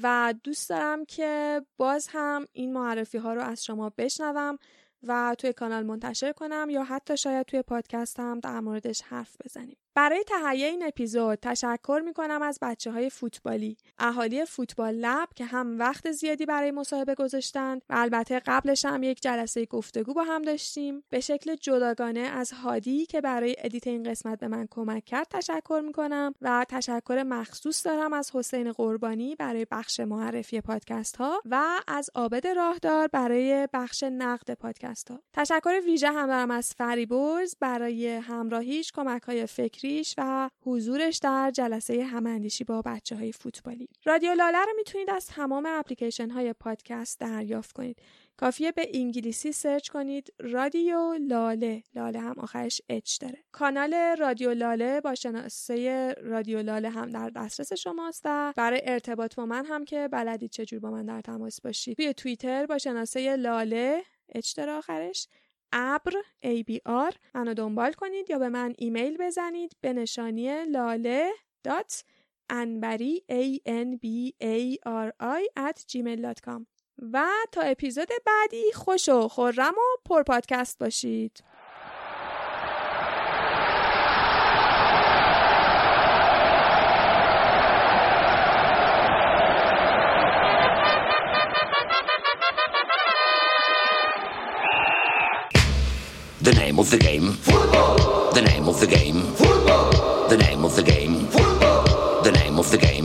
و دوست دارم که باز هم این معرفی ها رو از شما بشنوم و توی کانال منتشر کنم یا حتی شاید توی پادکست هم در موردش حرف بزنیم. برای تهیه این اپیزود تشکر می کنم از بچه های فوتبالی. اهالی فوتبال لب که هم وقت زیادی برای مصاحبه گذاشتند و البته قبلش هم یک جلسه گفتگو با هم داشتیم. به شکل جداگانه از هادی که برای edit این قسمت به من کمک کرد تشکر می کنم و تشکر مخصوص دارم از حسین قربانی برای بخش معرفی پادکست ها و از عابد راهدار برای بخش نقد پادکست ها تشکر ویژه هم دارم از فریبرز. برای همراهیش کمک های فکری و حضورش در جلسه هماندیشی با بچه های فوتبالی. رادیو لاله رو می‌تونید از تمام اپلیکیشن های پادکست دریافت کنید. کافیه به انگلیسی search کنید. رادیو لاله. لاله هم آخرش H داره. کانال رادیو لاله با شناسه رادیو لاله هم در دسترس شماست و برای ارتباط با من هم که بلدید چجور با من در تماس باشید. توی توییتر با شناسه لاله اچ آخرش. ابر ABR منو دنبال کنید یا به من ایمیل بزنید به نشانی لاله دات انبری a n b a r i at gmail.com و تا اپیزود بعدی خوش و خورم و پر پادکست باشید. Name of the game. Football. The name of the game. Football. The name of the game. Football. The name of the game.